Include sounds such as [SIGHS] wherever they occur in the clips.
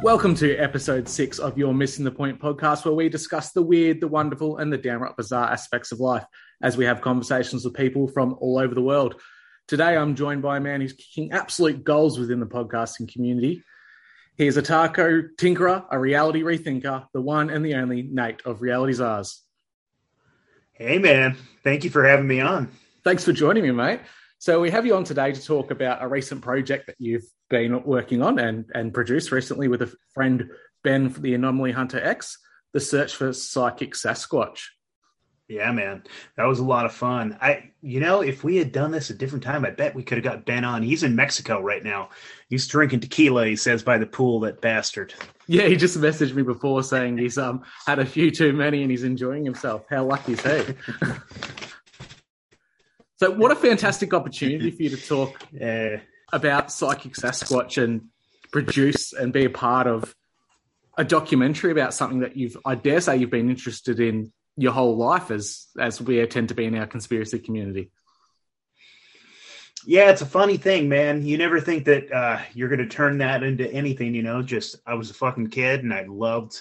Welcome to episode six of your Missing the Point podcast, where we discuss the weird, the wonderful, and the downright bizarre aspects of life as we have conversations with people from all over the world. Today, I'm joined by a man who's kicking absolute goals within the podcasting community. He is a taco tinkerer, a reality rethinker, the one and the only Nate of Reality Czars. Hey, man. Thank you for having me on. Thanks for joining me, mate. So, we have you on today to talk about a recent project that you've been working on and, and produced recently with a friend, Ben, for the Anomaly Hunter X, the search for psychic Sasquatch. Yeah, man. That was a lot of fun. I, you know, if we had done this a different time, I bet we could have got Ben on. He's in Mexico right now. He's drinking tequila, he says, by the pool, that bastard. Yeah, he just messaged me before saying he's um had a few too many and he's enjoying himself. How lucky is he? [LAUGHS] so, what a fantastic opportunity for you to talk Yeah. About psychic Sasquatch and produce and be a part of a documentary about something that you've, I dare say, you've been interested in your whole life, as as we tend to be in our conspiracy community. Yeah, it's a funny thing, man. You never think that uh, you're going to turn that into anything, you know? Just, I was a fucking kid and I loved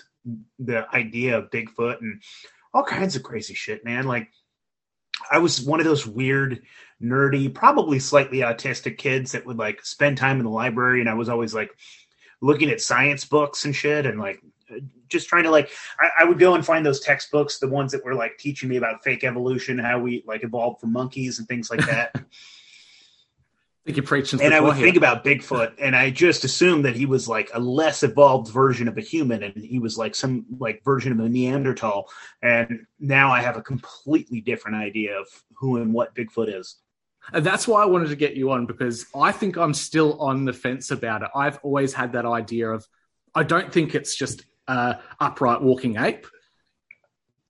the idea of Bigfoot and all kinds of crazy shit, man. Like, I was one of those weird, nerdy, probably slightly autistic kids that would like spend time in the library. And I was always like looking at science books and shit and like just trying to like, I, I would go and find those textbooks, the ones that were like teaching me about fake evolution, how we like evolved from monkeys and things like that. [LAUGHS] I think you're preaching. and I would choir. think about Bigfoot, and I just assumed that he was like a less evolved version of a human, and he was like some like version of a Neanderthal. And now I have a completely different idea of who and what Bigfoot is. And that's why I wanted to get you on because I think I'm still on the fence about it. I've always had that idea of I don't think it's just uh, upright walking ape,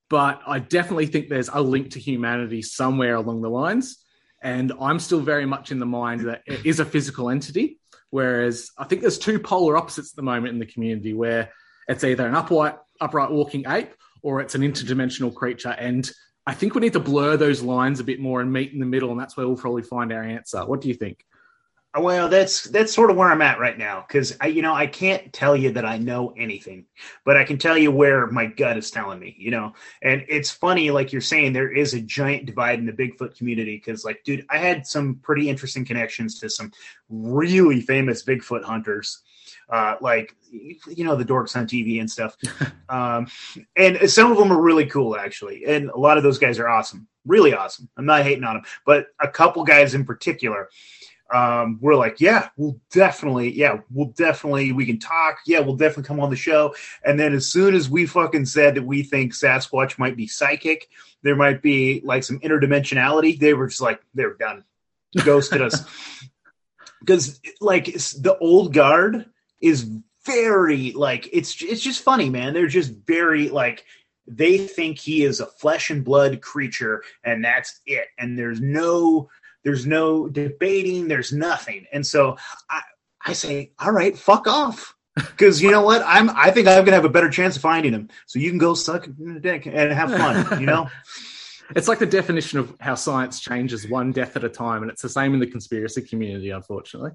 but I definitely think there's a link to humanity somewhere along the lines. And I'm still very much in the mind that it is a physical entity. Whereas I think there's two polar opposites at the moment in the community where it's either an upright, upright walking ape or it's an interdimensional creature. And I think we need to blur those lines a bit more and meet in the middle, and that's where we'll probably find our answer. What do you think? Well, that's that's sort of where I'm at right now because I, you know, I can't tell you that I know anything, but I can tell you where my gut is telling me, you know. And it's funny, like you're saying, there is a giant divide in the Bigfoot community because, like, dude, I had some pretty interesting connections to some really famous Bigfoot hunters, uh, like you know the dorks on TV and stuff. [LAUGHS] um, and some of them are really cool, actually, and a lot of those guys are awesome, really awesome. I'm not hating on them, but a couple guys in particular um, we're like, yeah, we'll definitely, yeah, we'll definitely, we can talk. Yeah, we'll definitely come on the show. And then as soon as we fucking said that we think Sasquatch might be psychic, there might be like some interdimensionality, they were just like, they're done, ghosted us. [LAUGHS] Because like the old guard is very like it's it's just funny, man. They're just very like they think he is a flesh and blood creature, and that's it. And there's no there's no debating. There's nothing. And so I, I say, all right, fuck off. [LAUGHS] Because you know what, I'm. I think I'm gonna have a better chance of finding him. So you can go suck in the dick and have fun. You know. [LAUGHS] It's like the definition of how science changes one death at a time, and it's the same in the conspiracy community, unfortunately.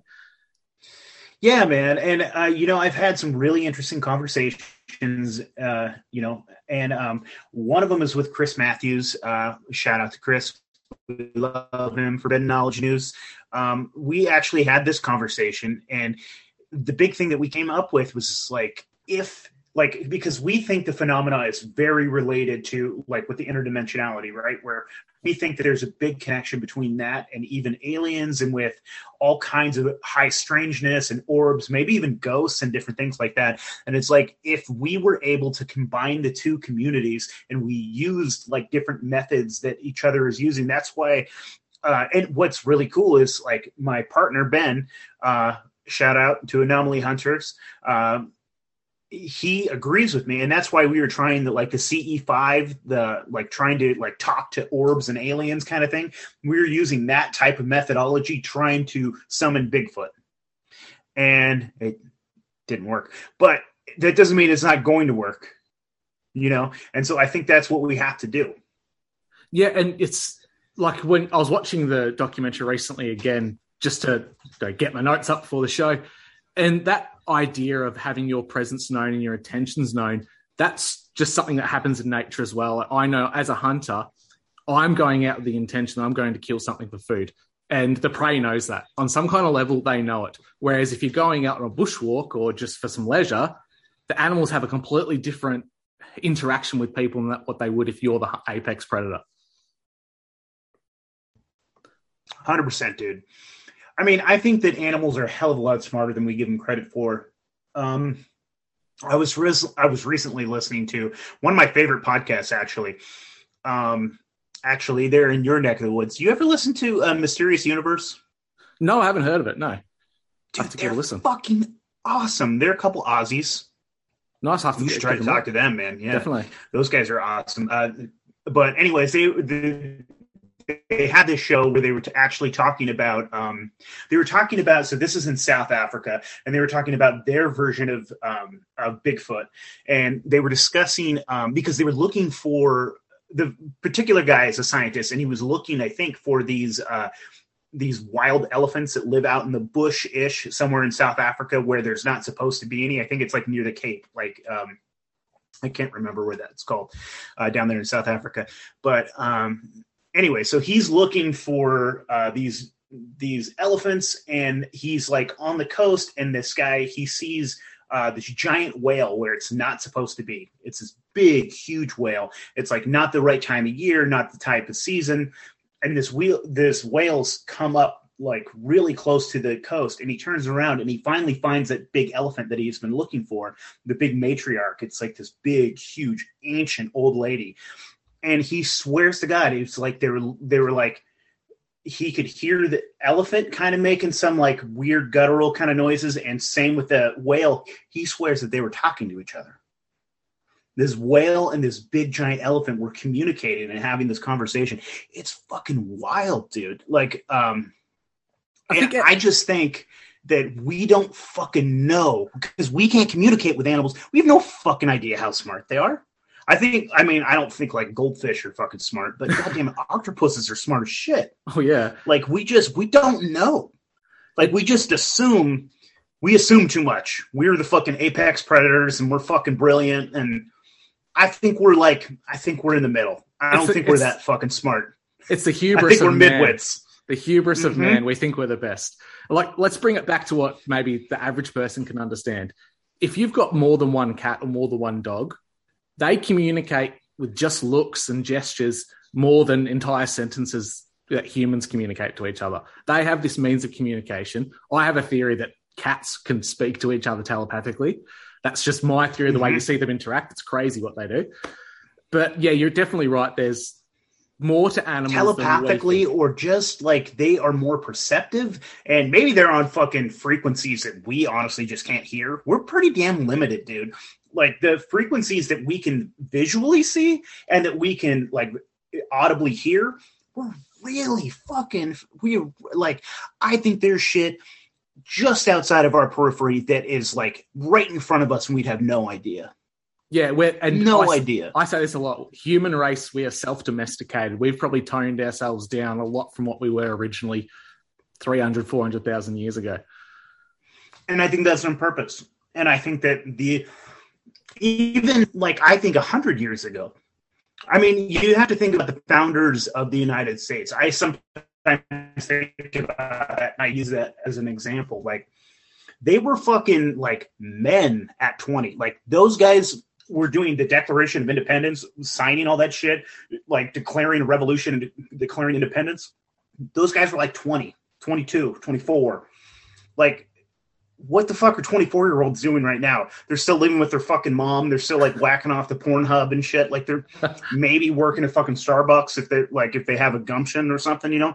Yeah, man, and uh, you know, I've had some really interesting conversations. Uh, you know, and um, one of them is with Chris Matthews. Uh, shout out to Chris. We love him. for Forbidden Knowledge News. Um, we actually had this conversation, and the big thing that we came up with was like if like because we think the phenomena is very related to like with the interdimensionality right? Where we think that there's a big connection between that and even aliens and with all kinds of high strangeness and orbs maybe even ghosts and different things like that. And it's like if we were able to combine the two communities and we used like different methods that each other is using that's why uh, and what's really cool is like my partner ben uh, shout out to anomaly hunters um, he agrees with me and that's why we were trying the like the ce5 the like trying to like talk to orbs and aliens kind of thing. We were using that type of methodology trying to summon bigfoot. And it didn't work. But that doesn't mean it's not going to work you know? And so i think that's what we have to do. Yeah, and it's like when I was watching the documentary recently again, just to you know, get my notes up for the show, and that idea of having your presence known and your intentions known, that's just something that happens in nature as well. I know as a hunter, I'm going out with the intention I'm going to kill something for food. And the prey knows that. On some kind of level, they know it. Whereas if you're going out on a bushwalk or just for some leisure, the animals have a completely different interaction with people than what they would if you're the apex predator. 100% dude i mean i think that animals are a hell of a lot smarter than we give them credit for um i was res- i was recently listening to one of my favorite podcasts actually um actually they're in your neck of the woods you ever listen to uh, mysterious universe No, I haven't heard of it. No. Dude, have to give they're a listen. fucking awesome they're a couple aussies Nice. I have to you should try to talk out. to them man yeah Definitely. those guys are awesome. Uh, but anyways, they, they they had this show where they were actually talking about um, they were talking about so this is in South Africa and they were talking about their version of um, of Bigfoot and they were discussing um, because they were looking for the particular guy is a scientist and he was looking I think for these uh, these wild elephants that live out in the bush ish somewhere in South Africa where there's not supposed to be any. I think it's like near the Cape, like um, I can't remember where that's called uh, down there in South Africa. But um, anyway, so he's looking for uh, these these elephants, and he's like on the coast, and this guy he sees uh, this giant whale where it's not supposed to be. It's this big, huge whale. It's like not the right time of year, not the type of season, and this wheel this whales come up like really close to the coast and he turns around and he finally finds that big elephant that he's been looking for the big matriarch it's like this big huge ancient old lady and he swears to god it's like they were they were like he could hear the elephant kind of making some like weird guttural kind of noises and same with the whale he swears that they were talking to each other this whale and this big giant elephant were communicating and having this conversation it's fucking wild dude like um I and I just think that we don't fucking know because we can't communicate with animals. We have no fucking idea how smart they are. I think, I mean, I don't think like goldfish are fucking smart, but goddamn it, [LAUGHS] octopuses are smart as shit. Oh yeah. Like we just, we don't know. Like we just assume, we assume too much. We're the fucking apex predators and we're fucking brilliant. And I think we're like, I think we're in the middle. I don't think we're that fucking smart. It's the hubris. I think we're of man. midwits. The hubris of Mhm. man. We think we're the best. Like, let's bring it back to what maybe the average person can understand. If you've got more than one cat or more than one dog, they communicate with just looks and gestures more than entire sentences that humans communicate to each other. They have this means of communication. I have a theory that cats can speak to each other telepathically. That's just my theory. The way Mhm. you see them interact, it's crazy what they do. But yeah, you're definitely right. There's more to animals telepathically or just like they are more perceptive and maybe they're on fucking frequencies that we honestly just can't hear we're pretty damn limited dude like the frequencies that we can visually see and that we can like audibly hear we're really fucking we're like i think there's shit just outside of our periphery that is like right in front of us and we'd have no idea Yeah, we're and no I, idea I say this a lot. Human race, we are self-domesticated. We've probably toned ourselves down a lot from what we were originally 300, 400,000 years ago. and I think that's on purpose. And I think that the even like I think a hundred years ago, I mean, you have to think about the founders of the United States. I sometimes think about that. I use that as an example. Like they were fucking like men at 20. Like those guys were doing the Declaration of Independence, signing all that shit, like declaring a revolution and declaring independence. Those guys were like 20, 22, 24. Like what the fuck are 24 year olds doing right now? They're still living with their fucking mom. They're still like whacking off the Pornhub and shit. Like they're [LAUGHS] maybe working at fucking Starbucks if they like if they have a gumption or something, you know.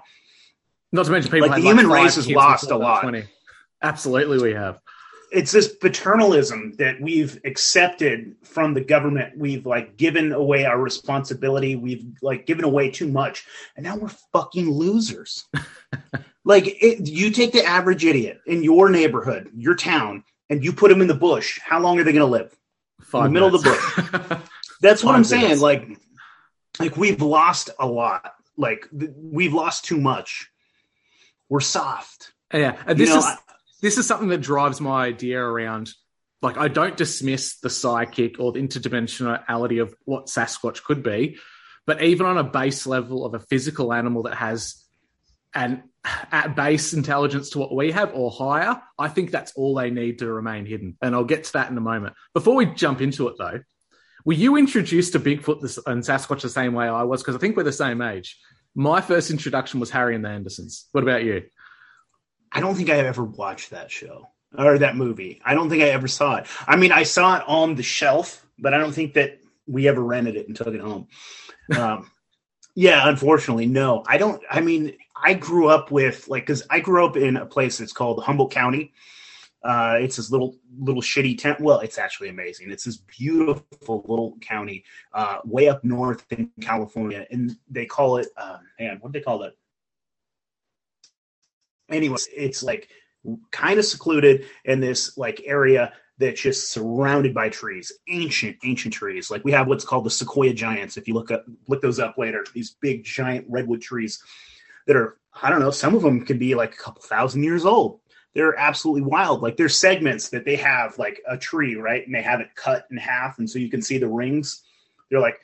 Not to mention people Like, the human race has lost a lot. 20. Absolutely, we have. It's this paternalism that we've accepted from the government. We've like given away our responsibility. We've like given away too much, and now we're fucking losers. [LAUGHS] like it, you take the average idiot in your neighborhood, your town, and you put them in the bush. How long are they going to live? Five the middle of the bush. [LAUGHS] That's what I'm saying. Like, like we've lost a lot. Like th- we've lost too much. We're soft. yeah, and You this know, is this is something that drives my idea around. Like, I don't dismiss the psychic or the interdimensionality of what Sasquatch could be, but even on a base level of a physical animal that has an at base intelligence to what we have or higher, I think that's all they need to remain hidden. And I'll get to that in a moment. Before we jump into it, though, were you introduced to Bigfoot and Sasquatch the same way I was? Because I think we're the same age. My first introduction was Harry and the Hendersons. What about you? I don't think I ever watched that show or that movie. I don't think I ever saw it. I mean, I saw it on the shelf, but I don't think that we ever rented it and took it home. Um, [LAUGHS] yeah, unfortunately, no. I don't. I mean, I grew up with like because I grew up in a place that's called Humboldt County. Uh, it's this little little shitty town. Well, it's actually amazing. It's this beautiful little county uh, way up north in California, and they call it. Uh, man, what do they call it? Anyways, it's like kind of secluded in this like area that's just surrounded by trees, ancient, ancient trees. Like we have what's called the sequoia giants. If you look up, look those up later, these big giant redwood trees that are, I don't know, some of them could be like a couple thousand years old. They're absolutely wild. Like there's segments that they have like a tree, right? And they have it cut in half. And so you can see the rings. They're like,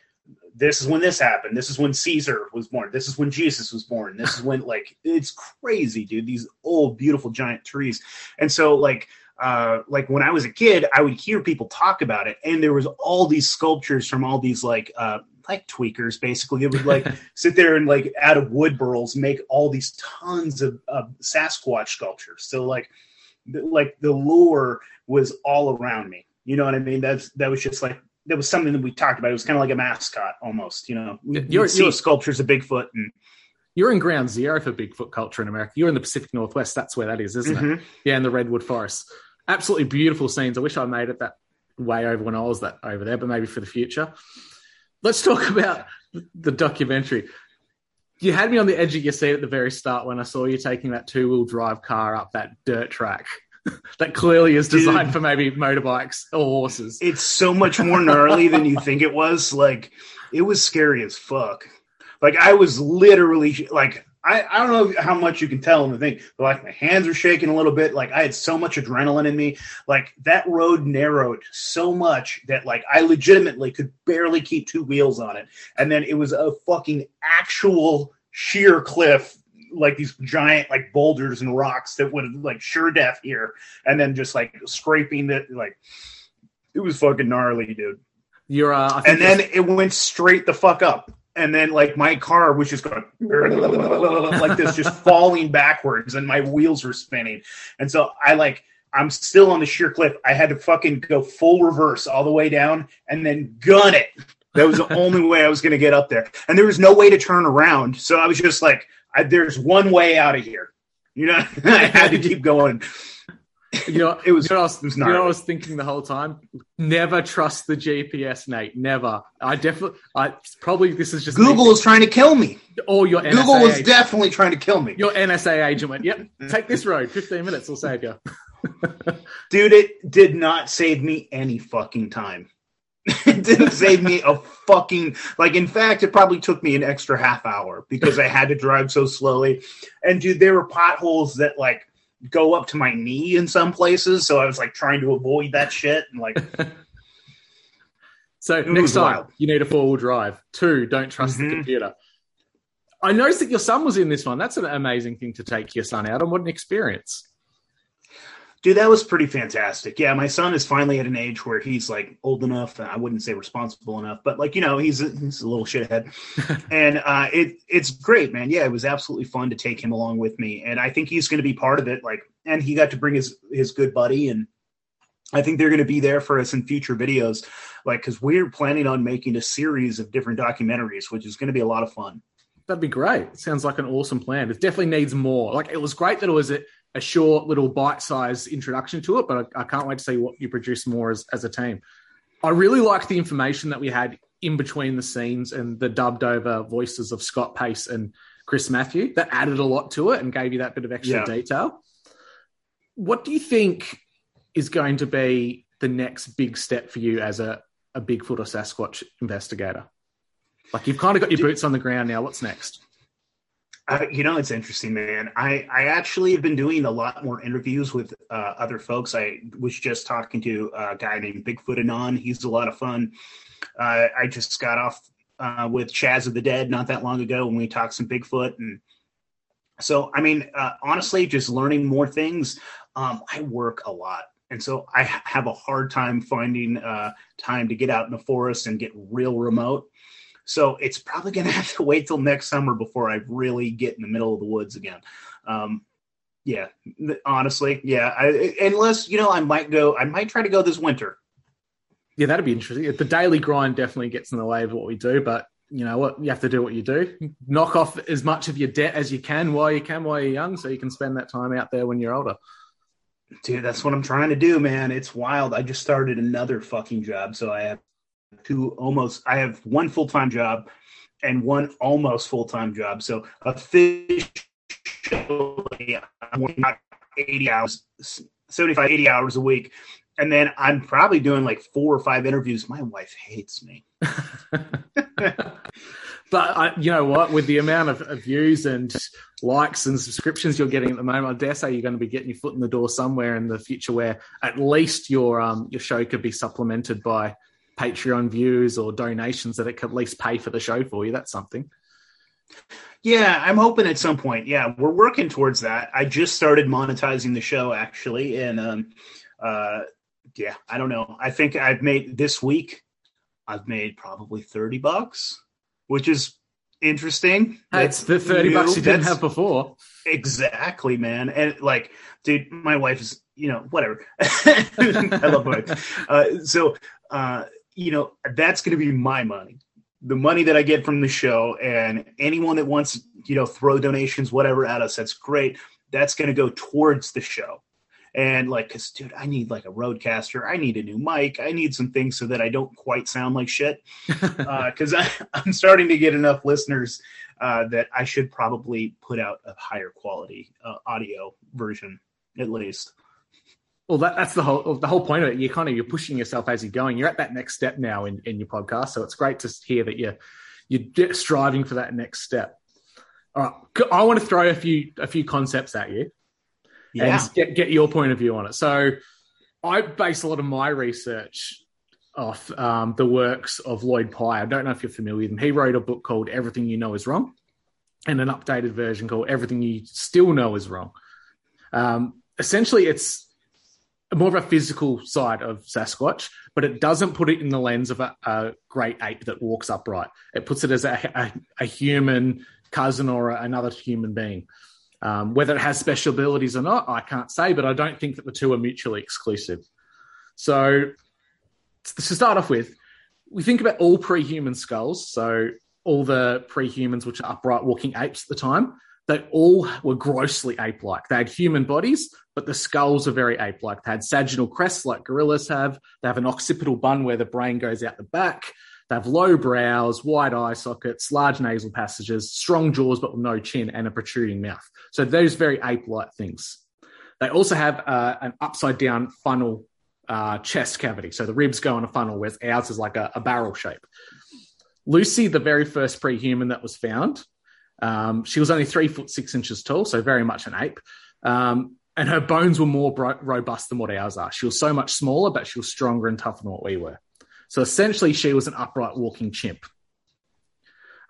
this is when this happened. This is when Caesar was born. This is when Jesus was born. This is when [LAUGHS] like it's crazy, dude. These old, beautiful, giant trees. And so like uh like when I was a kid, I would hear people talk about it, and there was all these sculptures from all these like uh like tweakers basically that would like [LAUGHS] sit there and like out of wood burls make all these tons of, of Sasquatch sculptures. So like th- like the lure was all around me. You know what I mean? That's that was just like that was something that we talked about. It was kind of like a mascot almost, you know. We You're- would see you're- sculptures of Bigfoot and You're in ground zero for Bigfoot culture in America. You're in the Pacific Northwest. That's where that is, isn't it? Mhm. Yeah, in the redwood forest. Absolutely beautiful scenes. I wish I made it that way over when I was that over there, but maybe for the future. Let's talk [LAUGHS] about the documentary. You had me on the edge of your seat at the very start when I saw you taking that two wheel drive car up that dirt track [LAUGHS] that clearly is designed Dude. for maybe motorbikes or horses. it's so much more gnarly than you think it was. Like it was scary as fuck. Like I was literally like I, I don't know how much you can tell in the thing, but like my hands are shaking a little bit. Like I had so much adrenaline in me. Like that road narrowed so much that like I legitimately could barely keep two wheels on it. And then it was a fucking actual sheer cliff, like these giant like boulders and rocks that would like sure death here. And then just like scraping it like it was fucking gnarly, dude. You're, uh, And then it went straight the fuck up. And then like my car was just going like this, just falling backwards, and my wheels were spinning. And so I like I'm still on the sheer cliff. I had to fucking go full reverse all the way down and then gun it. That was the only way I was going to get up there. And there was no way to turn around. So I was just like, I, there's one way out of here. You know, [LAUGHS] I had to keep going. You know, It was- You know, I was, was you know I was thinking the whole time. Never trust the GPS, Nate. Never. I definitely. I probably this is just me. Google is trying to kill me. or your Google NSA was agent. definitely trying to kill me. your NSA agent went. Yep, take this road. Fifteen minutes will save you. [LAUGHS] Dude, it did not save me any fucking time. [LAUGHS] it didn't save me a fucking like in fact it probably took me an extra half hour because I had to drive so slowly. And dude, there were potholes that like go up to my knee in some places, so I was like trying to avoid that shit and like [LAUGHS] So next time wild. you need a four wheel drive. Two, don't trust the Mhm. computer. I noticed that your son was in this one. That's an amazing thing to take your son out on. What an experience! Dude, that was pretty fantastic. Yeah, my son is finally at an age where he's like old enough. I wouldn't say responsible enough, but like you know, he's a, he's a little shithead, [LAUGHS] and uh, it it's great, man. Yeah, it was absolutely fun to take him along with me, and I think he's going to be part of it. Like, and he got to bring his his good buddy, and I think they're going to be there for us in future videos, like because we're planning on making a series of different documentaries, which is going to be a lot of fun. That'd be great. Sounds like an awesome plan. It definitely needs more. Like it was great that it was a, a short little bite-sized introduction to it, but I, I, can't wait to see what you produce more as, as a team. I really like the information that we had in between the scenes and the dubbed over voices of Scott Pace and Chris Matthew. That added a lot to it and gave you that bit of extra yeah. detail. What do you think is going to be the next big step for you as a, a Bigfoot or Sasquatch investigator? Like you've kind of got your boots on the ground now. What's next? Uh, you know, it's interesting, man. I, I actually have been doing a lot more interviews with uh, other folks. I was just talking to a guy named Bigfoot Anon. He's a lot of fun. Uh, I just got off uh, with Chaz of the Dead not that long ago when we talked some Bigfoot. And so, I mean, uh, honestly, just learning more things. Um, I work a lot. And so I have a hard time finding uh, time to get out in the forest and get real remote. So it's probably going [LAUGHS] to have to wait till next summer before I really get in the middle of the woods again. Um, yeah, honestly, yeah. I, unless you know, I might go. I might try to go this winter. Yeah, that'd be interesting. The daily grind definitely gets in the way of what we do, but you know what? You have to do what you do. Knock off as much of your debt as you can while you can while you're young, so you can spend that time out there when you're older. Dude, that's what I'm trying to do, man. It's wild. I just started another fucking job, so I have two almost i have one full-time job and one almost full-time job. So officially i'm working 80 hours 75 80 hours a week. And then i'm probably doing like four or five interviews. My wife hates me. [LAUGHS] But I, you know what? With the amount of, of, views and likes and subscriptions you're getting at the moment i dare say you're going to be getting your foot in the door somewhere in the future where at least your um your show could be supplemented by Patreon views or donations that it could at least pay for the show for you. That's something. Yeah, I'm hoping at some point. Yeah, we're working towards that. I just started monetizing the show actually, and um, uh, yeah, I don't know. I think I've made this week. I've made probably thirty bucks, which is interesting. That's the thirty new. bucks you didn't have before. Exactly, man. And like, dude, my wife is, you know, whatever. [LAUGHS] [LAUGHS] I love my wife. Uh, so, uh, you know, that's going to be my money. The money that I get from the show, and anyone that wants, you know, throw donations, whatever, at us, that's great. That's going to go towards the show. And like, cause dude, I need like a RODECaster. I need a new mic. I need some things so that I don't quite sound like shit. [LAUGHS] uh, cause I, I'm starting to get enough listeners uh, that I should probably put out a higher quality uh, audio version at least. Well, that, that's the whole the whole point of it. You're kind of you're pushing yourself as you're going. You're at that next step now in, in your podcast, so it's great to hear that you're you're striving for that next step. All right, I want to throw a few a few concepts at you, yeah. and get get your point of view on it. So, I base a lot of my research off um, the works of Lloyd Pye. I don't know if you're familiar with him. He wrote a book called Everything You Know Is Wrong, and an updated version called Everything You Still Know Is Wrong. Um, essentially, it's more of a physical side of Sasquatch, but it doesn't put it in the lens of a, a great ape that walks upright. It puts it as a, a, a human cousin or another human being. Um, whether it has special abilities or not, I can't say, but I don't think that the two are mutually exclusive. So, to start off with, we think about all pre human skulls. So, all the pre humans, which are upright walking apes at the time, they all were grossly ape like. They had human bodies, but the skulls are very ape like. They had sagittal crests like gorillas have. They have an occipital bun where the brain goes out the back. They have low brows, wide eye sockets, large nasal passages, strong jaws but with no chin, and a protruding mouth. So those very ape like things. They also have uh, an upside down funnel uh, chest cavity. So the ribs go in a funnel, whereas ours is like a, a barrel shape. Lucy, the very first pre human that was found, um, she was only three foot six inches tall, so very much an ape. Um, and her bones were more bro- robust than what ours are. She was so much smaller, but she was stronger and tougher than what we were. So essentially, she was an upright walking chimp.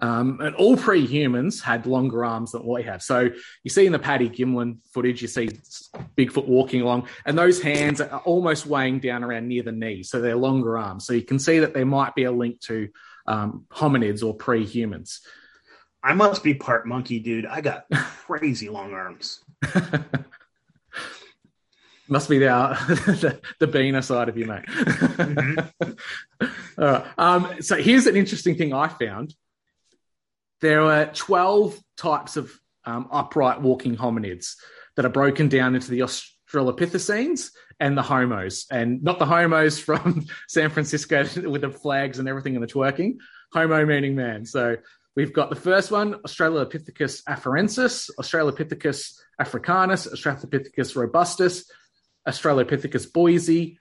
Um, and all pre-humans had longer arms than what we have. So you see in the Paddy Gimlin footage, you see Bigfoot walking along, and those hands are almost weighing down around near the knee, so they're longer arms. So you can see that there might be a link to um, hominids or pre-humans. I must be part monkey, dude. I got [LAUGHS] crazy long arms. Must be the uh, [LAUGHS] the, the beaner side of you, mate. [LAUGHS] All right. Um, so here's an interesting thing I found. There are 12 types of um, upright walking hominids that are broken down into the Australopithecines and the Homos, and not the Homos from San Francisco with the flags and everything and the twerking. Homo meaning man. So we've got the first one, Australopithecus afarensis, Australopithecus africanus, Australopithecus robustus, Australopithecus boise,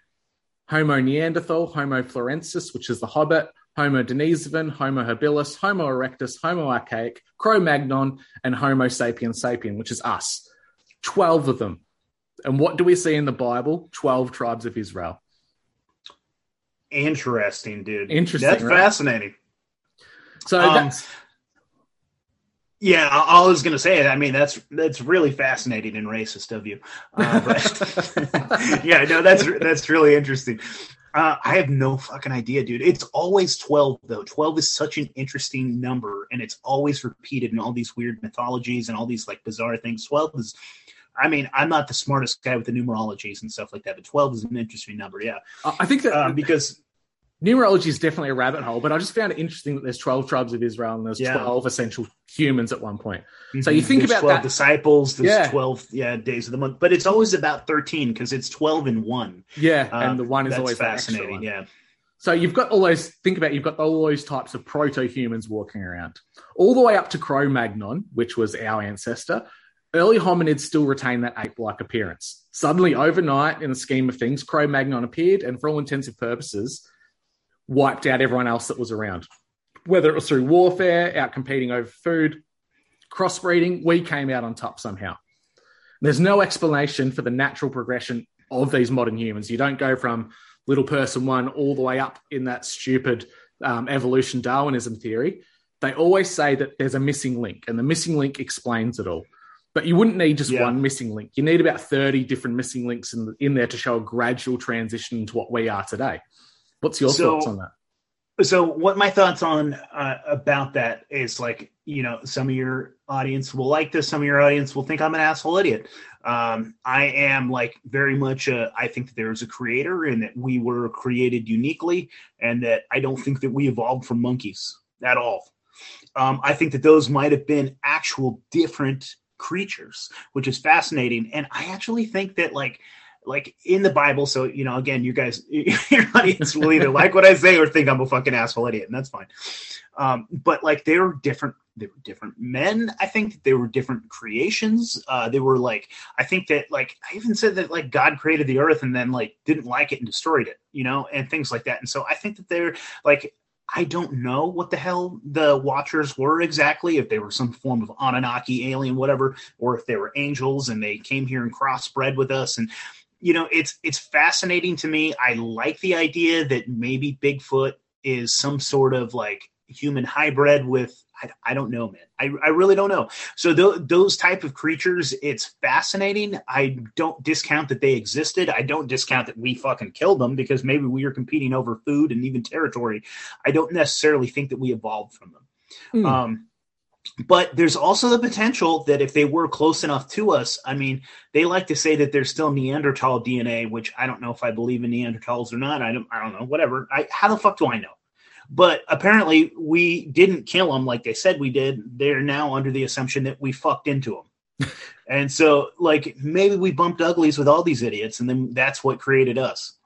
Homo neanderthal, Homo florensis, which is the hobbit, Homo denisovan, Homo habilis, Homo erectus, Homo archaic, Cro Magnon, and Homo sapien sapien, which is us. 12 of them. And what do we see in the Bible? 12 tribes of Israel. Interesting, dude. Interesting, That's right? fascinating. So Um, that's, Yeah, I, I was gonna say. I mean, that's that's really fascinating and racist of you. Uh, [LAUGHS] but [LAUGHS] yeah, no, that's that's really interesting. Uh, I have no fucking idea, dude. It's always twelve though. Twelve is such an interesting number, and it's always repeated in all these weird mythologies and all these like bizarre things. Twelve is. I mean, I'm not the smartest guy with the numerologies and stuff like that, but 12 is an interesting number, yeah. I think that Um, because numerology is definitely a rabbit hole, but I just found it interesting that there's 12 tribes of Israel and there's Yeah. 12 essential humans at one point. So you think There's about 12 that. disciples, there's Yeah. 12 yeah, days of the month, but it's always about 13 because it's 12 in one. Yeah, Uh, and the one is always fascinating. Yeah. So you've got all those. Think about it, you've got all those types of proto-humans walking around, all the way up to Cro-Magnon, which was our ancestor. Early hominids still retain that ape-like appearance. Suddenly, overnight, in the scheme of things, Cro-Magnon appeared, and for all intensive purposes, wiped out everyone else that was around. Whether it was through warfare, out competing over food, crossbreeding, we came out on top somehow. There's no explanation for the natural progression of these modern humans. You don't go from little person one all the way up in that stupid um, evolution Darwinism theory. They always say that there's a missing link, and the missing link explains it all. But you wouldn't need just Yeah. one missing link. You need about 30 different missing links in, in there to show a gradual transition to what we are today. What's your So- thoughts on that? So, what my thoughts on uh, about that is like, you know, some of your audience will like this, some of your audience will think I'm an asshole idiot. Um, I am like very much, uh, I think that there's a creator and that we were created uniquely, and that I don't think that we evolved from monkeys at all. Um, I think that those might have been actual different creatures, which is fascinating. And I actually think that, like, like in the Bible, so you know, again, you guys, [LAUGHS] your audience will either like what I say or think I'm a fucking asshole idiot, and that's fine. Um, but like they were different, they were different men. I think they were different creations. Uh, they were like, I think that like I even said that like God created the earth and then like didn't like it and destroyed it, you know, and things like that. And so I think that they're like I don't know what the hell the Watchers were exactly, if they were some form of Anunnaki alien, whatever, or if they were angels and they came here and crossbred with us. And you know, it's it's fascinating to me. I like the idea that maybe Bigfoot is some sort of like human hybrid with I, I don't know, man. I, I really don't know. So th- those type of creatures, it's fascinating. I don't discount that they existed. I don't discount that we fucking killed them because maybe we were competing over food and even territory. I don't necessarily think that we evolved from them. Hmm. Um, but there's also the potential that if they were close enough to us, I mean, they like to say that there's still Neanderthal DNA, which I don't know if I believe in Neanderthals or not. I don't, I don't know. Whatever. I, how the fuck do I know? But apparently, we didn't kill them like they said we did. They're now under the assumption that we fucked into them. [LAUGHS] and so, like, maybe we bumped uglies with all these idiots, and then that's what created us.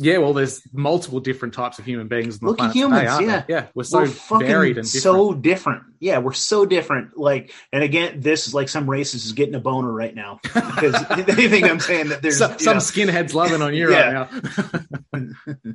Yeah, well, there's multiple different types of human beings. Look at today, humans, aren't yeah. there? yeah, we're so we're fucking varied and different. so different. Yeah, we're so different. Like, and again, this is like some racist is getting a boner right now [LAUGHS] because [LAUGHS] they think I'm saying that there's some, some know. skinheads loving on you right now. [LAUGHS]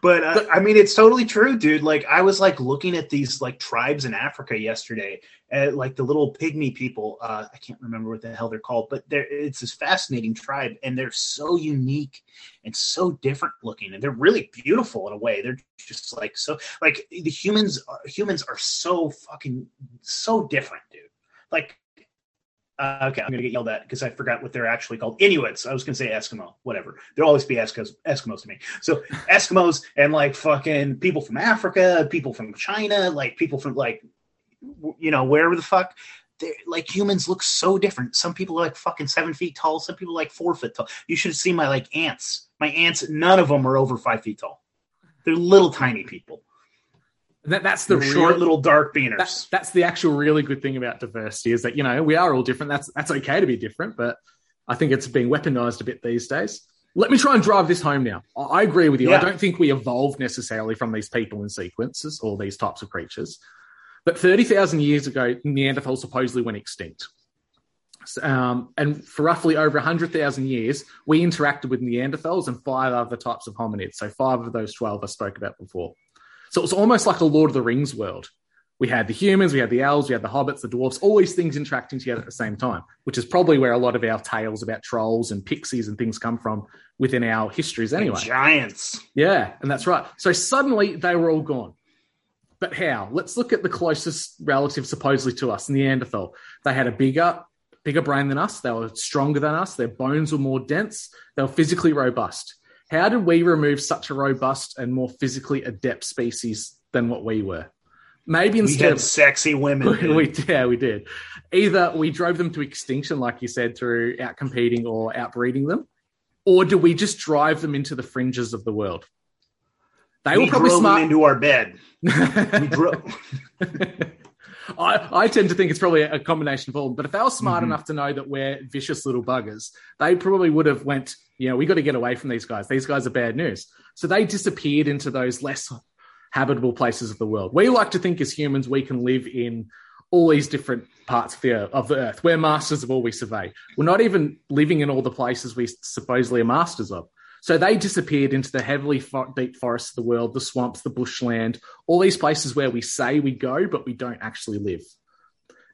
But, uh, I mean, it's totally true, dude. Like, I was like looking at these like tribes in Africa yesterday, uh, like the little pygmy people. Uh, I can't remember what the hell they're called, but they're, it's this fascinating tribe, and they're so unique and so different looking, and they're really beautiful in a way. They're just like so like the humans. Are, humans are so fucking so different, dude. Like uh, okay, I'm gonna get yelled at because I forgot what they're actually called. Inuits. I was gonna say Eskimo. Whatever. There'll always be Eskimos to me. So Eskimos and like fucking people from Africa, people from China, like people from like you know wherever the fuck. Like humans look so different. Some people are like fucking seven feet tall. Some people like four foot tall. You should see my like ants. My ants. None of them are over five feet tall. They're little tiny people. That, that's the real, short little dark beaners. That's, that's the actual really good thing about diversity is that you know we are all different. That's that's okay to be different, but I think it's being weaponized a bit these days. Let me try and drive this home now. I I agree with you. I don't think we evolved necessarily from these people in sequences or these types of creatures. But 30,000 years ago, Neanderthals supposedly went extinct. Um, and for roughly over 100,000 years, we interacted with Neanderthals and five other types of hominids. So, five of those 12 I spoke about before. So, it was almost like a Lord of the Rings world. We had the humans, we had the elves, we had the hobbits, the dwarfs, all these things interacting together at the same time, which is probably where a lot of our tales about trolls and pixies and things come from within our histories anyway. Giants. Yeah, and that's right. So suddenly they were all gone. But how? Let's look at the closest relative supposedly to us, Neanderthal. They had a bigger, bigger brain than us. They were stronger than us. Their bones were more dense. They were physically robust. How did we remove such a robust and more physically adept species than what we were? Maybe We instead had of sexy women. [LAUGHS] we, yeah, we did. Either we drove them to extinction, like you said, through outcompeting or outbreeding them, or do we just drive them into the fringes of the world? They we were probably drove smart. into our bed. [LAUGHS] We drove. [LAUGHS] I, I tend to think it's probably a combination of all. But if they were smart Mm-hmm. enough to know that we're vicious little buggers, they probably would have went, you know, we got to get away from these guys. These guys are bad news. So they disappeared into those less habitable places of the world. We like to think as humans we can live in all these different parts of the, of the earth. We're masters of all we survey. We're not even living in all the places we supposedly are masters of. So they disappeared into the heavily fo- deep forests of the world, the swamps, the bushland, all these places where we say we go, but we don't actually live.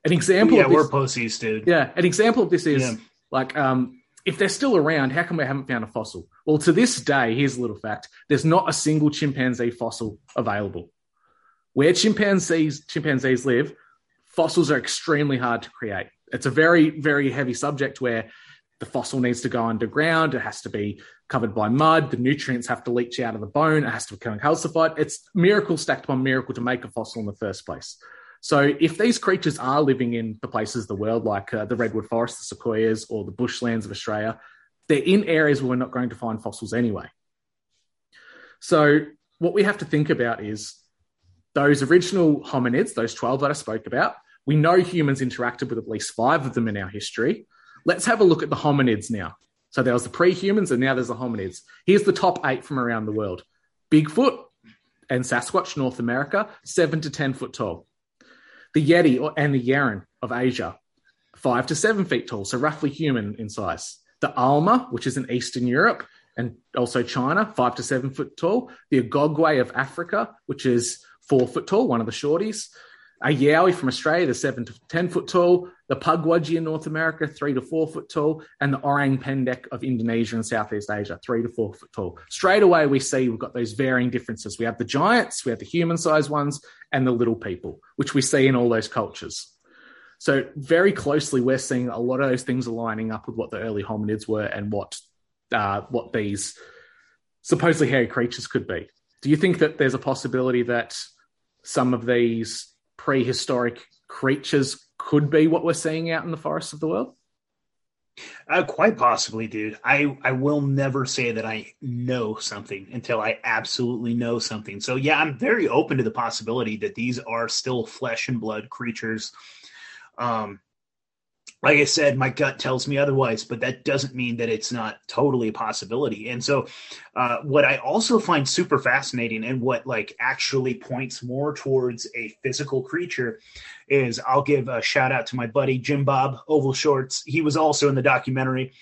An example yeah, of this, we're pussies, dude. yeah, an example of this is Yeah. like um, if they're still around, how come we haven't found a fossil? Well, to this day, here's a little fact: there's not a single chimpanzee fossil available. Where chimpanzees chimpanzees live, fossils are extremely hard to create. It's a very very heavy subject where the fossil needs to go underground. It has to be covered by mud. The nutrients have to leach out of the bone. It has to become calcified. It's miracle stacked upon miracle to make a fossil in the first place. So if these creatures are living in the places of the world, like uh, the redwood forest, the sequoias, or the bushlands of Australia, they're in areas where we're not going to find fossils anyway. So what we have to think about is those original hominids, those 12 that I spoke about, we know humans interacted with at least five of them in our history. Let's have a look at the hominids now. So there was the pre-humans and now there's the hominids. Here's the top eight from around the world. Bigfoot and Sasquatch, North America, seven to 10 foot tall. The Yeti or- and the Yeren of Asia, five to seven feet tall, so roughly human in size. The Alma, which is in Eastern Europe and also China, five to seven foot tall. The Agogwe of Africa, which is four foot tall, one of the shorties. A Yowie from Australia, the seven to 10 foot tall. The Pukwudgie in North America, three to four foot tall. And the Orang Pendek of Indonesia and Southeast Asia, three to four foot tall. Straight away, we see we've got those varying differences. We have the giants, we have the human sized ones, and the little people, which we see in all those cultures. So, very closely, we're seeing a lot of those things are lining up with what the early hominids were and what uh, what these supposedly hairy creatures could be. Do you think that there's a possibility that some of these prehistoric creatures could be what we're seeing out in the forests of the world? Uh, quite possibly, dude. I I will never say that I know something until I absolutely know something. So yeah, I'm very open to the possibility that these are still flesh and blood creatures. Um, like I said, my gut tells me otherwise, but that doesn't mean that it's not totally a possibility. And so, uh, what I also find super fascinating and what like actually points more towards a physical creature is I'll give a shout out to my buddy Jim Bob Oval Shorts. He was also in the documentary.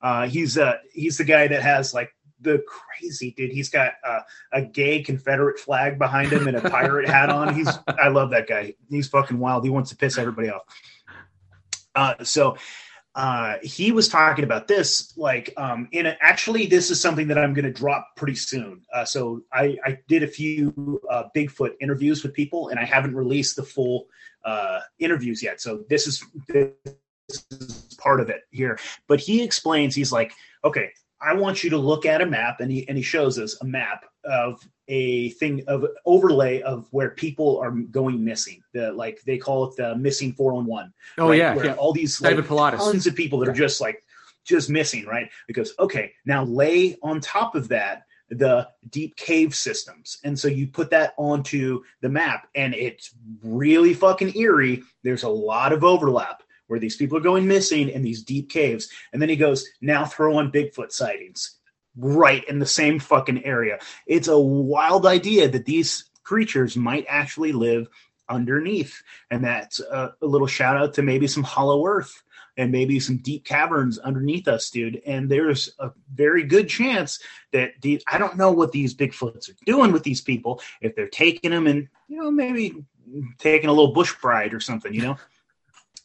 Uh, he's uh, he's the guy that has like the crazy dude. He's got uh, a gay Confederate flag behind him and a pirate hat on. He's [LAUGHS] I love that guy. He's fucking wild. He wants to piss everybody off. Uh, so uh, he was talking about this like um, in a, actually this is something that i'm going to drop pretty soon. Uh, so I, I did a few uh, bigfoot interviews with people and i haven't released the full uh, interviews yet. So this is, this is part of it here. But he explains he's like okay i want you to look at a map and he and he shows us a map of a thing of overlay of where people are going missing. The like they call it the missing four on one. Oh yeah, where yeah. all these David like, Paulides. tons of people that are just like just missing, right? Because okay, now lay on top of that the deep cave systems. And so you put that onto the map and it's really fucking eerie. There's a lot of overlap where these people are going missing in these deep caves. And then he goes, now throw on Bigfoot sightings right in the same fucking area. It's a wild idea that these creatures might actually live underneath. And that's a, a little shout out to maybe some hollow earth and maybe some deep caverns underneath us, dude. And there's a very good chance that these, I don't know what these Bigfoots are doing with these people, if they're taking them and, you know, maybe taking a little bush bride or something, you know?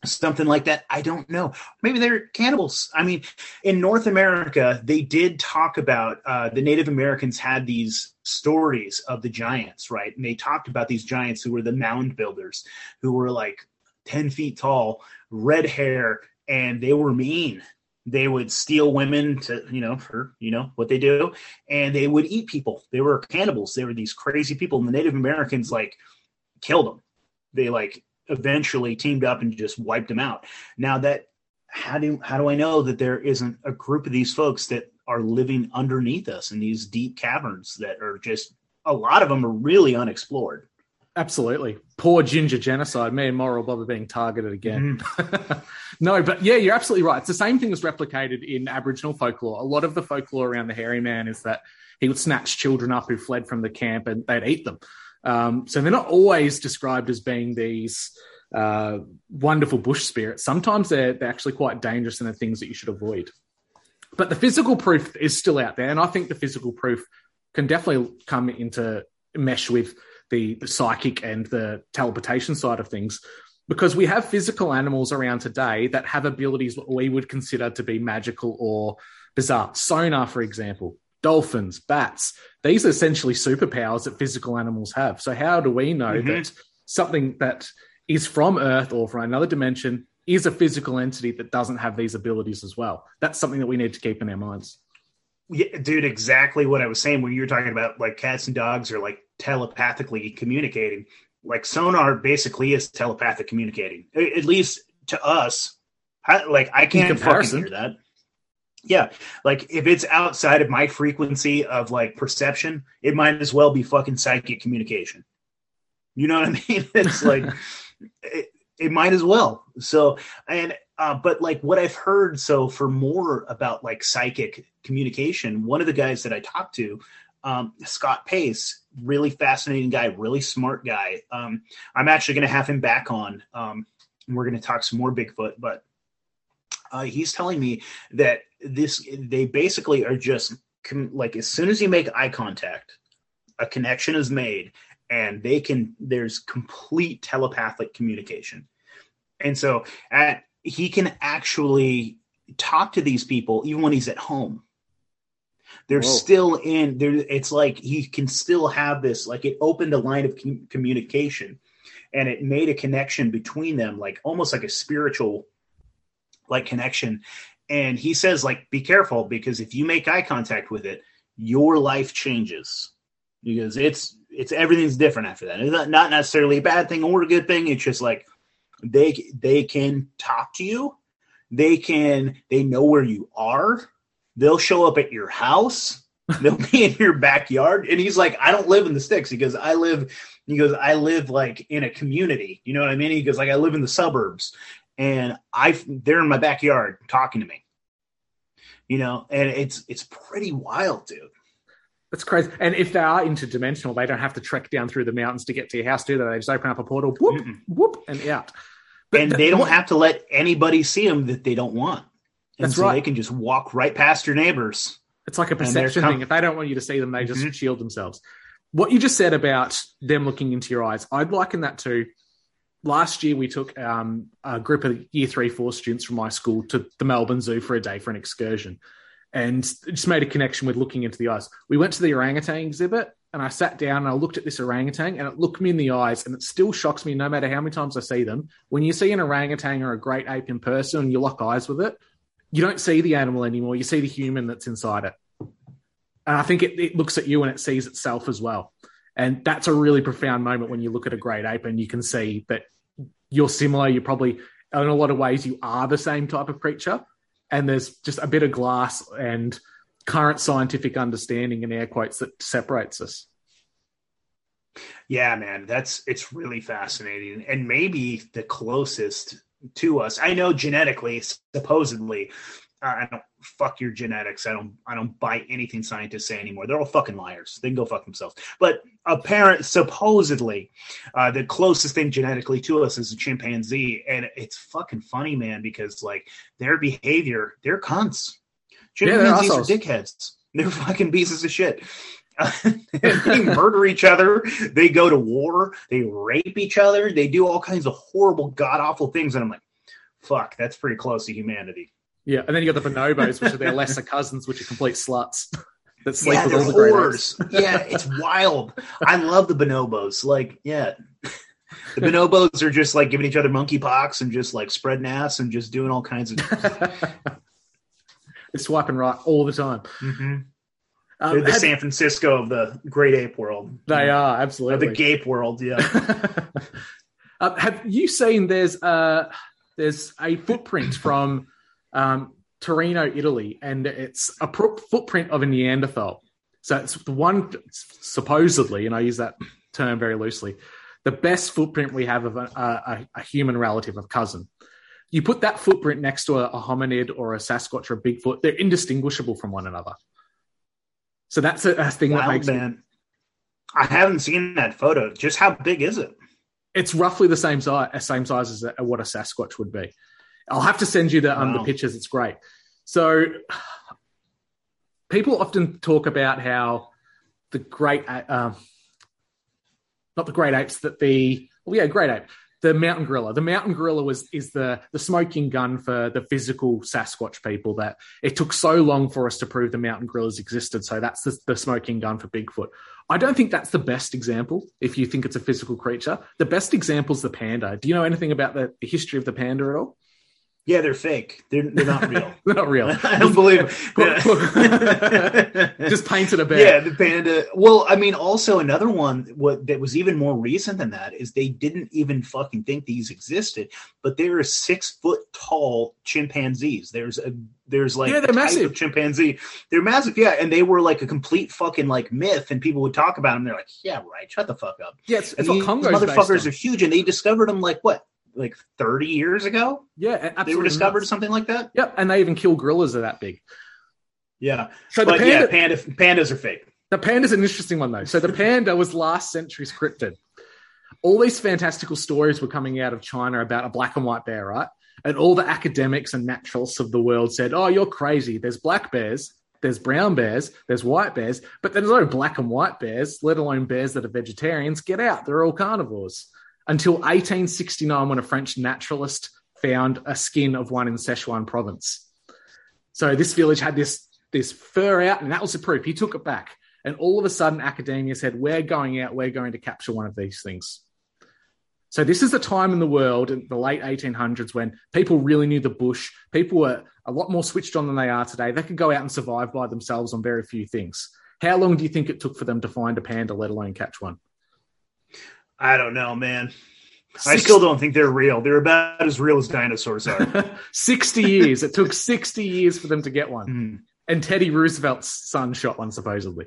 Something like that. I don't know. Maybe they're cannibals. I mean, in North America, they did talk about uh, the Native Americans had these stories of the giants, right? And they talked about these giants who were the mound builders, who were like 10 feet tall, red hair, and they were mean. They would steal women to, you know, for, you know, what they do. And they would eat people. They were cannibals. They were these crazy people. And the Native Americans, like, killed them. They, like, eventually teamed up and just wiped them out. Now that how do how do I know that there isn't a group of these folks that are living underneath us in these deep caverns that are just a lot of them are really unexplored. Absolutely. Poor ginger genocide. Me and Moral Bob are being targeted again. Mm-hmm. [LAUGHS] no, but yeah, you're absolutely right. It's the same thing that's replicated in Aboriginal folklore. A lot of the folklore around the hairy man is that he would snatch children up who fled from the camp and they'd eat them. Um, so they're not always described as being these uh, wonderful bush spirits. Sometimes they're, they're actually quite dangerous and they're things that you should avoid. But the physical proof is still out there, and I think the physical proof can definitely come into mesh with the, the psychic and the teleportation side of things because we have physical animals around today that have abilities that we would consider to be magical or bizarre. Sonar, for example, dolphins, bats. These are essentially superpowers that physical animals have. So, how do we know Mhm. that something that is from Earth or from another dimension is a physical entity that doesn't have these abilities as well? That's something that we need to keep in our minds. Yeah, dude, exactly what I was saying when you were talking about like cats and dogs are like telepathically communicating. Like sonar basically is telepathic communicating, at least to us. Like I can't fucking hear that. Yeah, like if it's outside of my frequency of like perception, it might as well be fucking psychic communication. You know what I [LAUGHS] mean? It's like it, it might as well. So and uh, but like what I've heard, so for more about like psychic communication, one of the guys that I talked to, um, Scott Pace, really fascinating guy, really smart guy. Um, I'm actually going to have him back on. Um, and we're going to talk some more Bigfoot, but uh, he's telling me that this they basically are just com- like as soon as you make eye contact, a connection is made, and they can there's complete telepathic communication, and so at he can actually talk to these people even when he's at home. They're Whoa. still in there. It's like he can still have this. Like it opened a line of com- communication, and it made a connection between them, like almost like a spiritual, like connection. And he says, like, be careful because if you make eye contact with it, your life changes because it's it's everything's different after that. It's not, necessarily a bad thing or a good thing. It's just like they they can talk to you, they can they know where you are. They'll show up at your house. They'll be in your backyard. And he's like, I don't live in the sticks. He goes, I live. He goes, I live like in a community. You know what I mean? He goes, like I live in the suburbs, and I they're in my backyard talking to me. You know, and it's it's pretty wild, dude. That's crazy. And if they are interdimensional, they don't have to trek down through the mountains to get to your house, do they? They just open up a portal, whoop, Mm-mm. whoop, and out. But and th- they don't what- have to let anybody see them that they don't want. And That's so right. They can just walk right past your neighbors. It's like a perception com- thing. If they don't want you to see them, they just Mhm. shield themselves. What you just said about them looking into your eyes, I'd liken that to last year we took um, a group of year three, four students from my school to the Melbourne Zoo for a day for an excursion and just made a connection with looking into the eyes. We went to the orangutan exhibit and I sat down and I looked at this orangutan and it looked me in the eyes and it still shocks me no matter how many times I see them. When you see an orangutan or a great ape in person and you lock eyes with it, you don't see the animal anymore. You see the human that's inside it. And I think it, it looks at you and it sees itself as well. And that's a really profound moment when you look at a great ape and you can see that you're similar. You're probably, in a lot of ways, you are the same type of creature. And there's just a bit of glass and current scientific understanding in air quotes that separates us. Yeah, man, that's it's really fascinating, and maybe the closest to us. I know genetically, supposedly, I don't fuck your genetics. I don't. I don't buy anything scientists say anymore. They're all fucking liars. They can go fuck themselves. But apparent, supposedly, uh, the closest thing genetically to us is a chimpanzee, and it's fucking funny, man, because like their behavior, they're cunts. Yeah, they're Chimpanzees are dickheads. They're fucking pieces of shit. [LAUGHS] they murder each other. They go to war. They rape each other. They do all kinds of horrible, god awful things. And I'm like, fuck, that's pretty close to humanity. Yeah. And then you got the bonobos, which are their lesser cousins, which are complete sluts [LAUGHS] that sleep yeah, with all the whores. yeah, it's wild. I love the bonobos. Like, yeah. The bonobos are just like giving each other monkeypox and just like spreading ass and just doing all kinds of. They're swiping right all the time. Mhm. Um, They're the San Francisco of the great ape world. they are Or absolutely the gape world. Yeah. [LAUGHS] um, have you seen there's a there's a footprint from um, Torino, Italy, and it's a pro- footprint of a Neanderthal. So it's the one supposedly, and I use that term very loosely, the best footprint we have of a, a, a human relative, a cousin. You put that footprint next to a, a hominid or a Sasquatch or a Bigfoot, they're indistinguishable from one another. So that's a, a thing that Wild makes me. I haven't seen that photo. Just how big is it? it's roughly the same size, same size as what a Sasquatch would be. I'll have to send you the um, the pictures. It's great. So [SIGHS] people often talk about how the great, uh, not the great apes, that the well, yeah, great ape, the mountain gorilla. The mountain gorilla was is the the smoking gun for the physical Sasquatch people. That it took so long for us to prove the mountain gorillas existed. So that's the, the smoking gun for Bigfoot. I don't think that's the best example if you think it's a physical creature. The best example is the panda. Do you know anything about the, the history of the panda at all? Yeah, they're fake. They're, they're not [LAUGHS] real. They're not real. [LAUGHS] I don't believe it. [LAUGHS] Just painted a bear. Yeah, the panda. Well, I mean, also another one what that was even more recent than that is they didn't even fucking think these existed, but there are six foot tall chimpanzees. There's a there's like Yeah, they're massive. chimpanzee. They're massive, yeah, and they were like a complete fucking like myth, and people would talk about them. They're like, yeah, right, shut the fuck up. Yeah, it's, it's what these Congo's motherfuckers are huge, and they discovered them like what, like thirty years ago? Yeah, absolutely. They were discovered nuts. something like that. Yep, and they even kill gorillas are that big. Yeah, So the but panda, yeah, panda pandas are fake. The panda's an interesting one though. So the panda was last century's cryptid. All these fantastical stories were coming out of China about a black and white bear, right? And all the academics and naturalists of the world said, "Oh, you're crazy. There's black bears, there's brown bears, there's white bears, but there's no black and white bears, let alone bears that are vegetarians. Get out. They're all carnivores." Until 1869 when a French naturalist found a skin of one in Sichuan province. So this village had this this fur out, and that was the proof. He took it back. And all of a sudden, academia said, We're going out, we're going to capture one of these things. So, this is the time in the world in the late 1800s when people really knew the bush. People were a lot more switched on than they are today. They could go out and survive by themselves on very few things. How long do you think it took for them to find a panda, let alone catch one? I don't know, man. I still don't think they're real. They're about as real as dinosaurs are. [LAUGHS] 60 years. It took 60 years for them to get one. Hmm. And Teddy Roosevelt's son shot one, supposedly.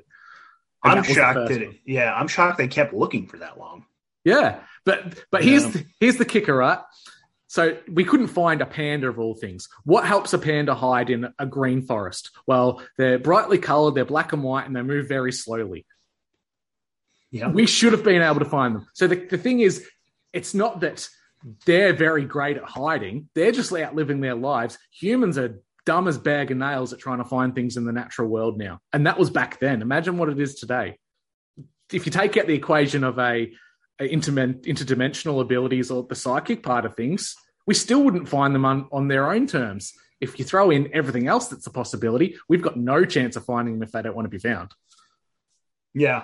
And I'm that shocked that one. yeah, I'm shocked they kept looking for that long. Yeah, but but here's the, here's the kicker, right? So we couldn't find a panda of all things. What helps a panda hide in a green forest? Well, they're brightly colored, they're black and white, and they move very slowly. Yeah. We should have been able to find them. So the, the thing is, it's not that they're very great at hiding. They're just out living their lives. Humans are dumb as bag of nails at trying to find things in the natural world now. And that was back then. Imagine what it is today. If you take out the equation of a, a intermen- interdimensional abilities or the psychic part of things, we still wouldn't find them on, on their own terms. If you throw in everything else that's a possibility, we've got no chance of finding them if they don't want to be found. Yeah,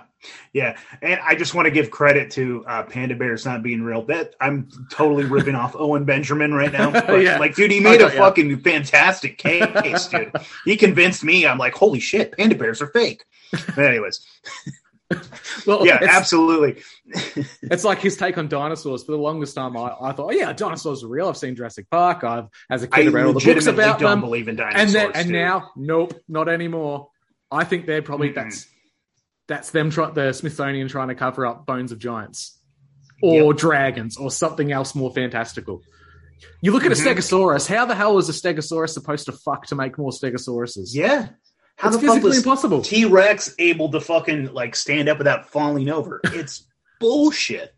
yeah, and I just want to give credit to uh, Panda Bears not being real. That I'm totally ripping off [LAUGHS] Owen Benjamin right now. But, Yeah. Like, dude, he made a yeah. fucking fantastic case, dude. He convinced me. I'm like, holy shit, Panda Bears are fake. But anyways, [LAUGHS] Well, yeah, absolutely. [LAUGHS] it's like his take on dinosaurs. For the longest time, I, I thought, oh yeah, dinosaurs are real. I've seen Jurassic Park. I've as a kid read all the books about don't them. believe in dinosaurs. and then, and now, nope, not anymore. I think they're probably Mm-mm. that's that's them try, the Smithsonian trying to cover up bones of giants or dragons or something else more fantastical. You look at Mhm. a Stegosaurus. How the hell is a Stegosaurus supposed to fuck to make more Stegosauruses? yeah. How it's the fuck physically was impossible. T Rex able to fucking like stand up without falling over? [LAUGHS] It's bullshit.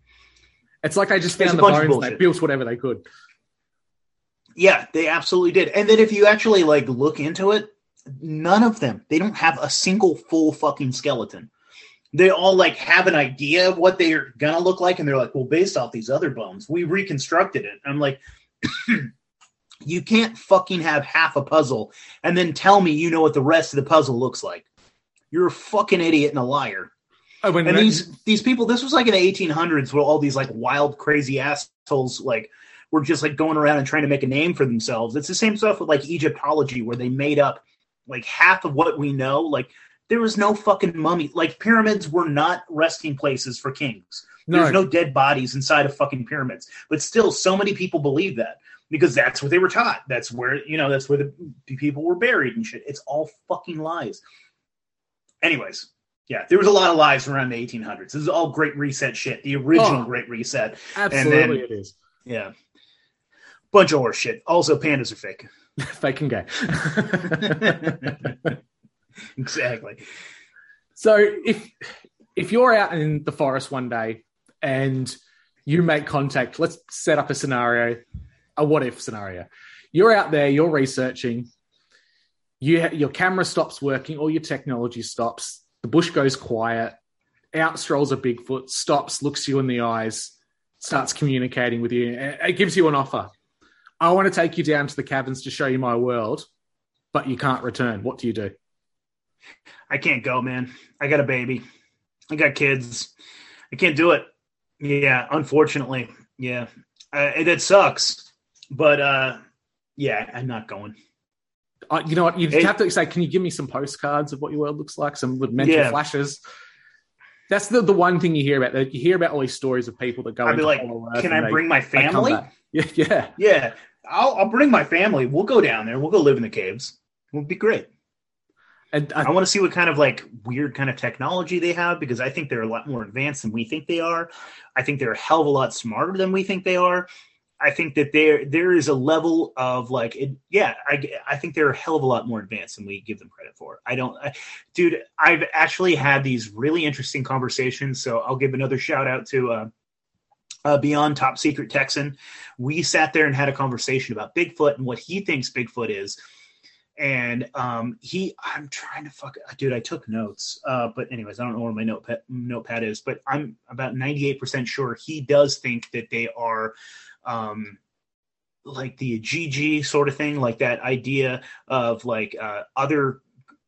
It's like they just found the bones and they built whatever they could. Yeah, they absolutely did. And then if you actually like look into it, none of them they don't have a single full fucking skeleton. They all like have an idea of what they're gonna look like, and they're like, "Well, based off these other bones, we reconstructed it." I'm like, [CLEARS THROAT] you can't fucking have half a puzzle and then tell me you know what the rest of the puzzle looks like. You're a fucking idiot and a liar. Oh, And these these people, this was like in the 1800s, where all these like wild, crazy assholes like were just like going around and trying to make a name for themselves. It's the same stuff with like Egyptology, where they made up like half of what we know. Like there was no fucking mummy. Like pyramids were not resting places for kings. There's No. no dead bodies inside of fucking pyramids. But still, so many people believe that because that's what they were taught. That's where you know that's where the people were buried and shit. It's all fucking lies. Anyways, yeah, there was a lot of lies around the 1800s. This is all Great Reset shit. The original Oh. Great Reset. absolutely then- it is. Yeah, bunch of horse shit. Also, pandas are fake. Fake and gay. [LAUGHS] exactly. So if if you're out in the forest one day and you make contact, let's set up a scenario, a what if scenario. You're out there, you're researching. You your camera stops working, all your technology stops. The bush goes quiet. Out strolls a Bigfoot, stops, looks you in the eyes, starts communicating with you. It gives you an offer. I want to take you down to the cabins to show you my world, but you can't return. What do you do? I can't go, man. I got a baby. I got kids. I can't do it. Yeah, unfortunately. Yeah, uh, it, it sucks. But uh, yeah, I'm not going. Uh, you know what? You have to say, can you give me some postcards of what your world looks like? Some with mental Yeah. flashes. That's the, the one thing you hear about. That You hear about all these stories of people that go I'd be like, can I they- bring my family? Yeah, [LAUGHS] yeah. Yeah, I'll, I'll bring my family. We'll go down there. We'll go live in the caves. It'll be great. And I uh, want to see what kind of like weird kind of technology they have because I think they're a lot more advanced than we think they are. I think they're a hell of a lot smarter than we think they are. I think that there there is a level of like it, yeah I, I think they're a hell of a lot more advanced than we give them credit for. I don't, I, dude. I've actually had these really interesting conversations. So I'll give another shout out to uh, uh, Beyond Top Secret Texan. We sat there and had a conversation about Bigfoot and what he thinks Bigfoot is and um he i'm trying to fuck dude i took notes uh but anyways i don't know where my notepad notepad is but i'm about 98% sure he does think that they are um like the gg sort of thing like that idea of like uh other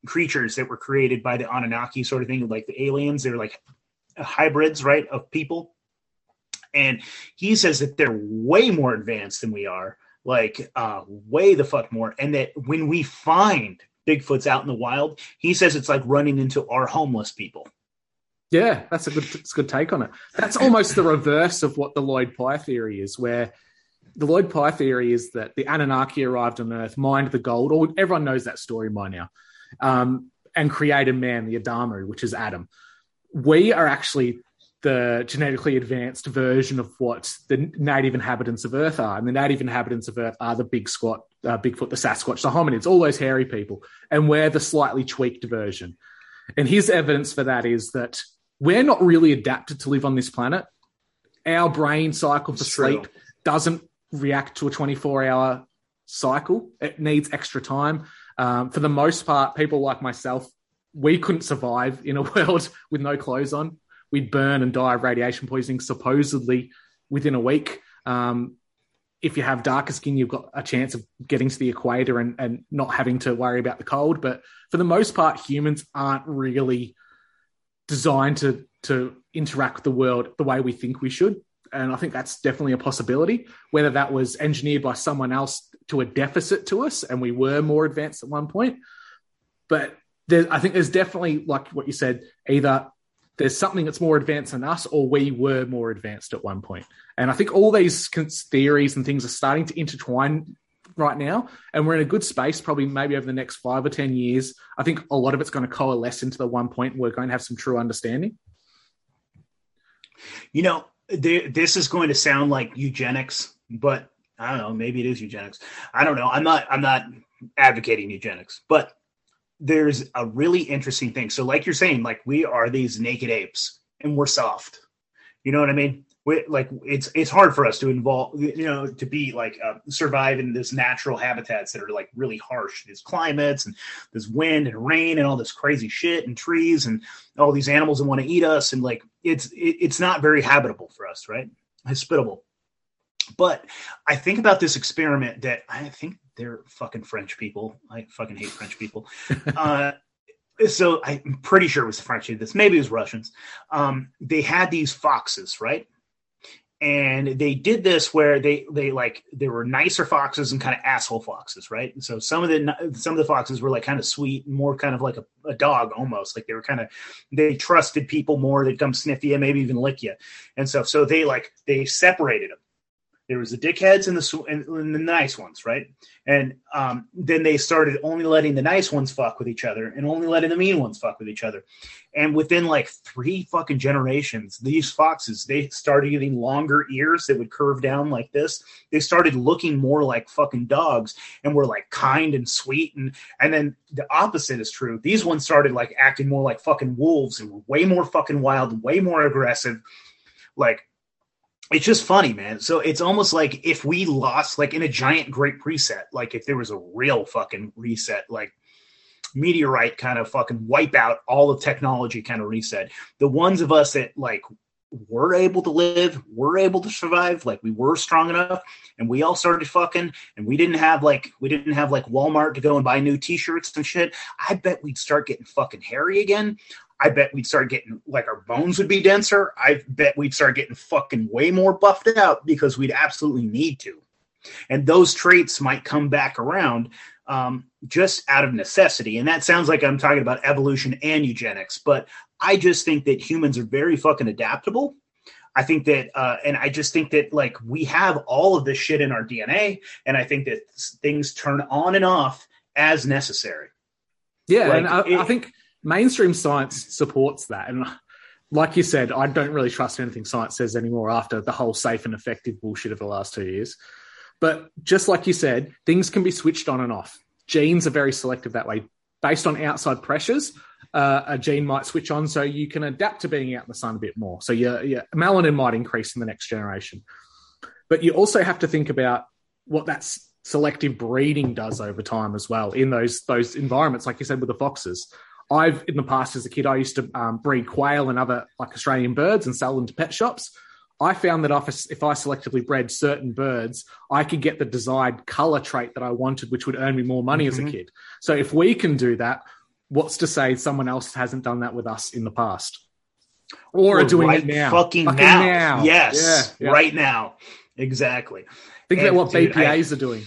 creatures that were created by the anunnaki sort of thing like the aliens they're like hybrids right of people. And he says that they're way more advanced than we are like uh way the fuck more and that when we find bigfoots out in the wild he says it's like running into our homeless people yeah, that's a good, that's a good take on it. That's almost the reverse of what the Lloyd Pye theory is, where the Lloyd Pye theory is that the Anunnaki arrived on Earth, mined the gold, or everyone knows that story by now, um, and created man, the Adamu, which is Adam. We are actually the genetically advanced version of what the native inhabitants of Earth are, and the native inhabitants of Earth are the big squat, uh, Bigfoot, the Sasquatch, the hominids, all those hairy people, and we're the slightly tweaked version. And his evidence for that is that we're not really adapted to live on this planet. Our brain cycle for sleep doesn't react to a 24 hour cycle. It needs extra time. Um, for the most part, people like myself, we couldn't survive in a [LAUGHS] world with no clothes on. We'd burn and die of radiation poisoning supposedly within a week. Um, if you have darker skin, you've got a chance of getting to the equator and, and not having to worry about the cold. But for the most part, humans aren't really designed to to interact with the world the way we think we should. And I think that's definitely a possibility. Whether that was engineered by someone else to a deficit to us, and we were more advanced at one point, but there, I think there's definitely like what you said, either there's something that's more advanced than us, or we were more advanced at one point. And I think all these theories and things are starting to intertwine right now, and we're in a good space. Probably maybe over the next five or ten years, I think a lot of it's going to coalesce into the one point. We're going to have some true understanding. You know, th- this is going to sound like eugenics, but I don't know. Maybe it is eugenics. I don't know. I'm not. I'm not advocating eugenics, but there's a really interesting thing. So, like you're saying, like we are these naked apes, and we're soft. You know what I mean? We, like it's it's hard for us to involve, you know, to be like uh, survive in this natural habitats that are like really harsh. These climates and this wind and rain and all this crazy shit and trees and all these animals that want to eat us and like it's it, it's not very habitable for us, right? Hospitable. But I think about this experiment that I think they're fucking French people. I fucking hate French people. [LAUGHS] uh, so I'm pretty sure it was the French did this. Maybe it was Russians. Um, they had these foxes, right? And they did this where they they like there were nicer foxes and kind of asshole foxes, right? And so some of the some of the foxes were like kind of sweet, more kind of like a, a dog almost. Like they were kind of they trusted people more. They'd come sniff you, maybe even lick you, and so so they like they separated them there was the dickheads and the and, and the nice ones, right? And um, then they started only letting the nice ones fuck with each other and only letting the mean ones fuck with each other. And within like three fucking generations, these foxes they started getting longer ears that would curve down like this. They started looking more like fucking dogs and were like kind and sweet. And and then the opposite is true. These ones started like acting more like fucking wolves and were way more fucking wild, way more aggressive. Like it's just funny, man. So it's almost like if we lost, like in a giant great preset, like if there was a real fucking reset, like meteorite kind of fucking wipe out all of technology kind of reset. The ones of us that like were able to live, were able to survive, like we were strong enough, and we all started fucking, and we didn't have like we didn't have like Walmart to go and buy new t-shirts and shit. I bet we'd start getting fucking hairy again. I bet we'd start getting like our bones would be denser. I bet we'd start getting fucking way more buffed out because we'd absolutely need to. And those traits might come back around um, just out of necessity. And that sounds like I'm talking about evolution and eugenics, but I just think that humans are very fucking adaptable. I think that, uh, and I just think that like we have all of this shit in our DNA, and I think that things turn on and off as necessary. Yeah, Like, and I, it- I think mainstream science supports that. And like you said, I don't really trust anything science says anymore after the whole safe and effective bullshit of the last two years. But just like you said, things can be switched on and off. Genes are very selective that way. Based on outside pressures, uh, a gene might switch on so you can adapt to being out in the sun a bit more. So your, your melanin might increase in the next generation. But you also have to think about what that selective breeding does over time as well in those those environments, like you said with the foxes. I've in the past as a kid, I used to um, breed quail and other like Australian birds and sell them to pet shops. I found that if I, if I selectively bred certain birds, I could get the desired color trait that I wanted, which would earn me more money as a kid. So if we can do that, what's to say someone else hasn't done that with us in the past, or are Or doing right it now? Fucking, now. Yes. Yeah, yeah. Right now. Exactly. Think And, about what dude, BPAs are doing.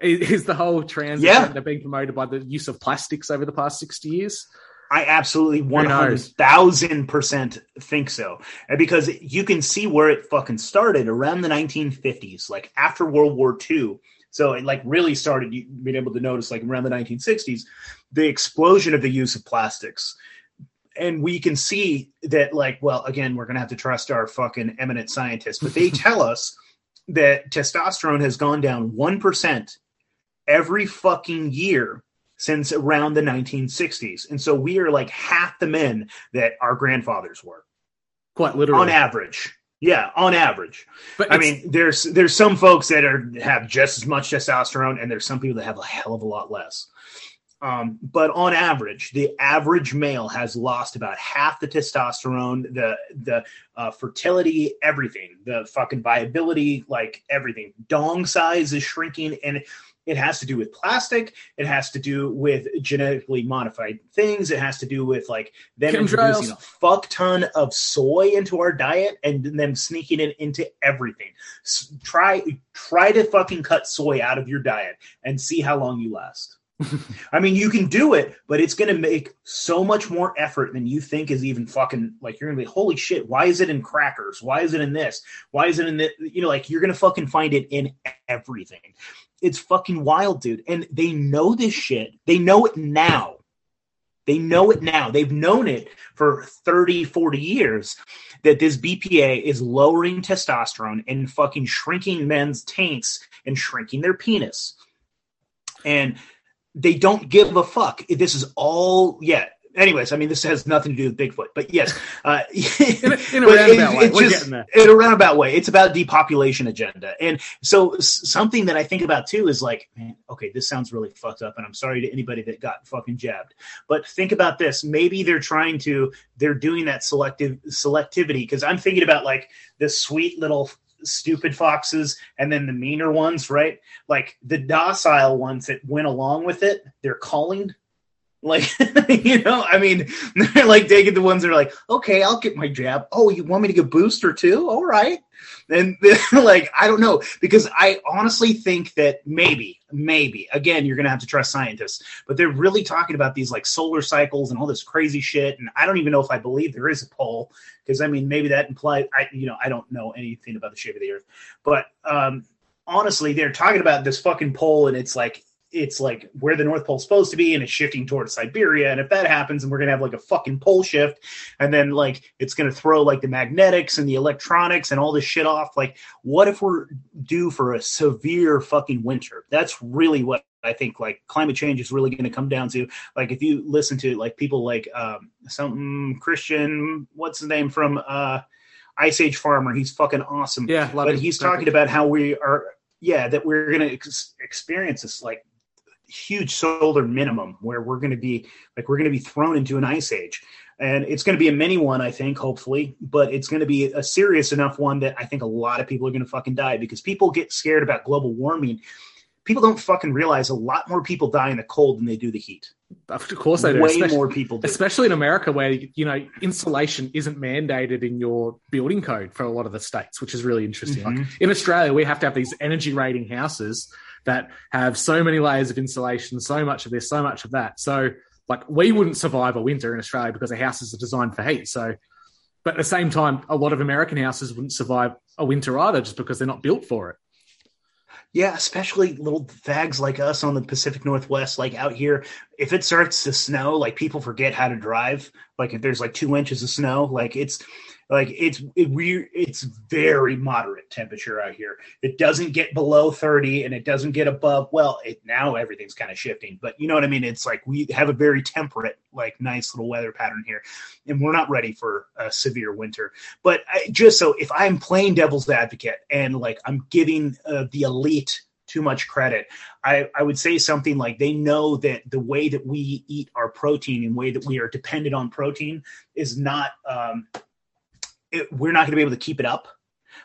Is the whole transition Yeah. they're being promoted by the use of plastics over the past sixty years? I absolutely one knows? hundred thousand percent think so, because you can see where it fucking started around the nineteen fifties, like after World War II. So it like really started you being able to notice like around the nineteen sixties, the explosion of the use of plastics. And we can see that, like, well, again, we're gonna have to trust our fucking eminent scientists, but they [LAUGHS] tell us that testosterone has gone down one percent every fucking year since around the 1960s. And so we are like half the men that our grandfathers were Quite literally. on average. Yeah, on average. But I mean, there's there's some folks that are have just as much testosterone, and there's some people that have a hell of a lot less. Um, but on average, the average male has lost about half the testosterone, the the uh, fertility, everything, the fucking viability, like everything. Dong size is shrinking, and it has to do with plastic. It has to do with genetically modified things. It has to do with like them Chemtrails. introducing a fuck ton of soy into our diet and them sneaking it into everything. Try try to fucking cut soy out of your diet and see how long you last. [LAUGHS] I mean, you can do it, but it's going to make so much more effort than you think is even fucking like you're going to be, holy shit, why is it in crackers? Why is it in this? Why is it in this? You know, like you're going to fucking find it in everything. It's fucking wild, dude. And they know this shit. They know it now. They know it now. They've known it for 30, 40 years that this BPA is lowering testosterone and fucking shrinking men's taints and shrinking their penis. And they don't give a fuck. This is all, yeah. Anyways, I mean, this has nothing to do with Bigfoot, but yes, uh, [LAUGHS] in a, in a roundabout it- way. it We're just- getting there. in a roundabout way. It's about depopulation agenda. And so something that I think about too is like, man, okay, this sounds really fucked up. And I'm sorry to anybody that got fucking jabbed, but think about this. Maybe they're trying to, they're doing that selective selectivity. Cause I'm thinking about like the sweet little stupid foxes and then the meaner ones, right? Like the docile ones that went along with it, they're calling like [LAUGHS] you know i mean [LAUGHS] they're like taking the ones that are like okay i'll get my jab. Oh you want me to get booster too? All right. And [LAUGHS] like i don't know because i honestly think that maybe maybe again you're gonna have to trust scientists but they're really talking about these like solar cycles and all this crazy shit and i don't even know if i believe there is a pole because i mean maybe that implies i you know i don't know anything about the shape of the earth but um honestly they're talking about this fucking pole and it's like it's like where the North Pole's supposed to be, and it's shifting towards Siberia. And if that happens, and we're gonna have like a fucking pole shift, and then like it's gonna throw like the magnetics and the electronics and all this shit off. Like, what if we're due for a severe fucking winter? That's really what I think. Like, climate change is really gonna come down to. Like, if you listen to like people like um, something Christian, what's his name from uh, Ice Age Farmer? He's fucking awesome Yeah, love but he's talking about how we are yeah that we're going to ex- experience this like huge solar minimum where we're going to be like we're going to be thrown into an ice age and it's going to be a mini one i think hopefully but it's going to be a serious enough one that i think a lot of people are going to fucking die because people get scared about global warming people don't fucking realize a lot more people die in the cold than they do the heat Of course they do. way especially, more people do especially in America, where you know insulation isn't mandated in your building code for a lot of the states, which is really interesting. Like Mm-hmm. in Australia, we have to have these energy rating houses that have so many layers of insulation, so much of this, so much of that. So, like, we wouldn't survive a winter in Australia because our houses are designed for heat. So, but at the same time, a lot of American houses wouldn't survive a winter either, just because they're not built for it. Yeah, especially little fags like us on the Pacific Northwest, like out here. If it starts to snow, like people forget how to drive. Like if there's like two inches of snow, like it's like it's it, we it's very moderate temperature out here. It doesn't get below thirty, and it doesn't get above. Well, it now everything's kind of shifting, but you know what I mean. It's like we have a very temperate, like nice little weather pattern here, and we're not ready for a severe winter. But I, just so if I'm playing devil's advocate and like I'm giving uh, the elite too much credit, I, I would say something like they know that the way that we eat our protein and way that we are dependent on protein is not um, it, we're not going to be able to keep it up.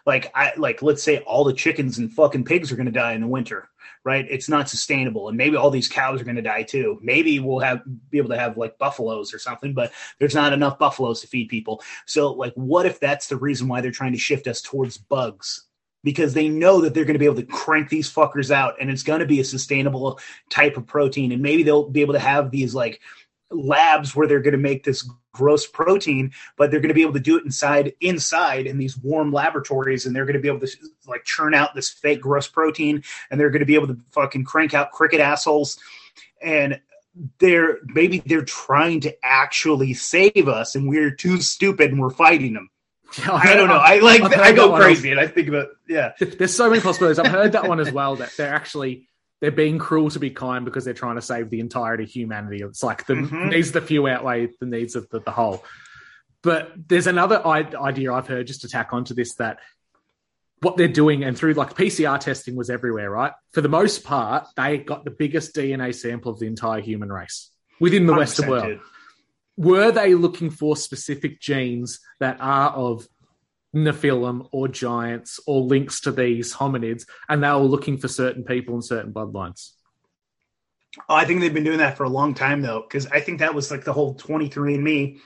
Like I like let's say all the chickens and fucking pigs are going to die in the winter, right? It's not sustainable, and maybe all these cows are going to die too. Maybe we'll have be able to have like buffaloes or something, but there's not enough buffaloes to feed people. So like, what if that's the reason why they're trying to shift us towards bugs? Because they know that they're going to be able to crank these fuckers out, and it's going to be a sustainable type of protein, and maybe they'll be able to have these like labs where they're going to make this gross protein but they're going to be able to do it inside inside in these warm laboratories and they're going to be able to like churn out this fake gross protein and they're going to be able to fucking crank out cricket assholes. And they're maybe they're trying to actually save us and we're too stupid and we're fighting them. I don't know. i like i go crazy and i think about yeah. [LAUGHS] There's so many possibilities. I've heard that one as well. That they're actually they're being cruel to be kind because they're trying to save the entirety of humanity. It's like the Mhm. needs of the few outweigh the needs of the, the whole. But there's another idea I've heard just to tack onto this that what they're doing and through like PCR testing was everywhere, right? For the most part, they got the biggest DNA sample of the entire human race within the Western 100%, world. Were they looking for specific genes that are of Nephilim or giants or links to these hominids, and they were looking for certain people and certain bloodlines? I think they've been doing that for a long time though, because I think that was like the whole 23andMe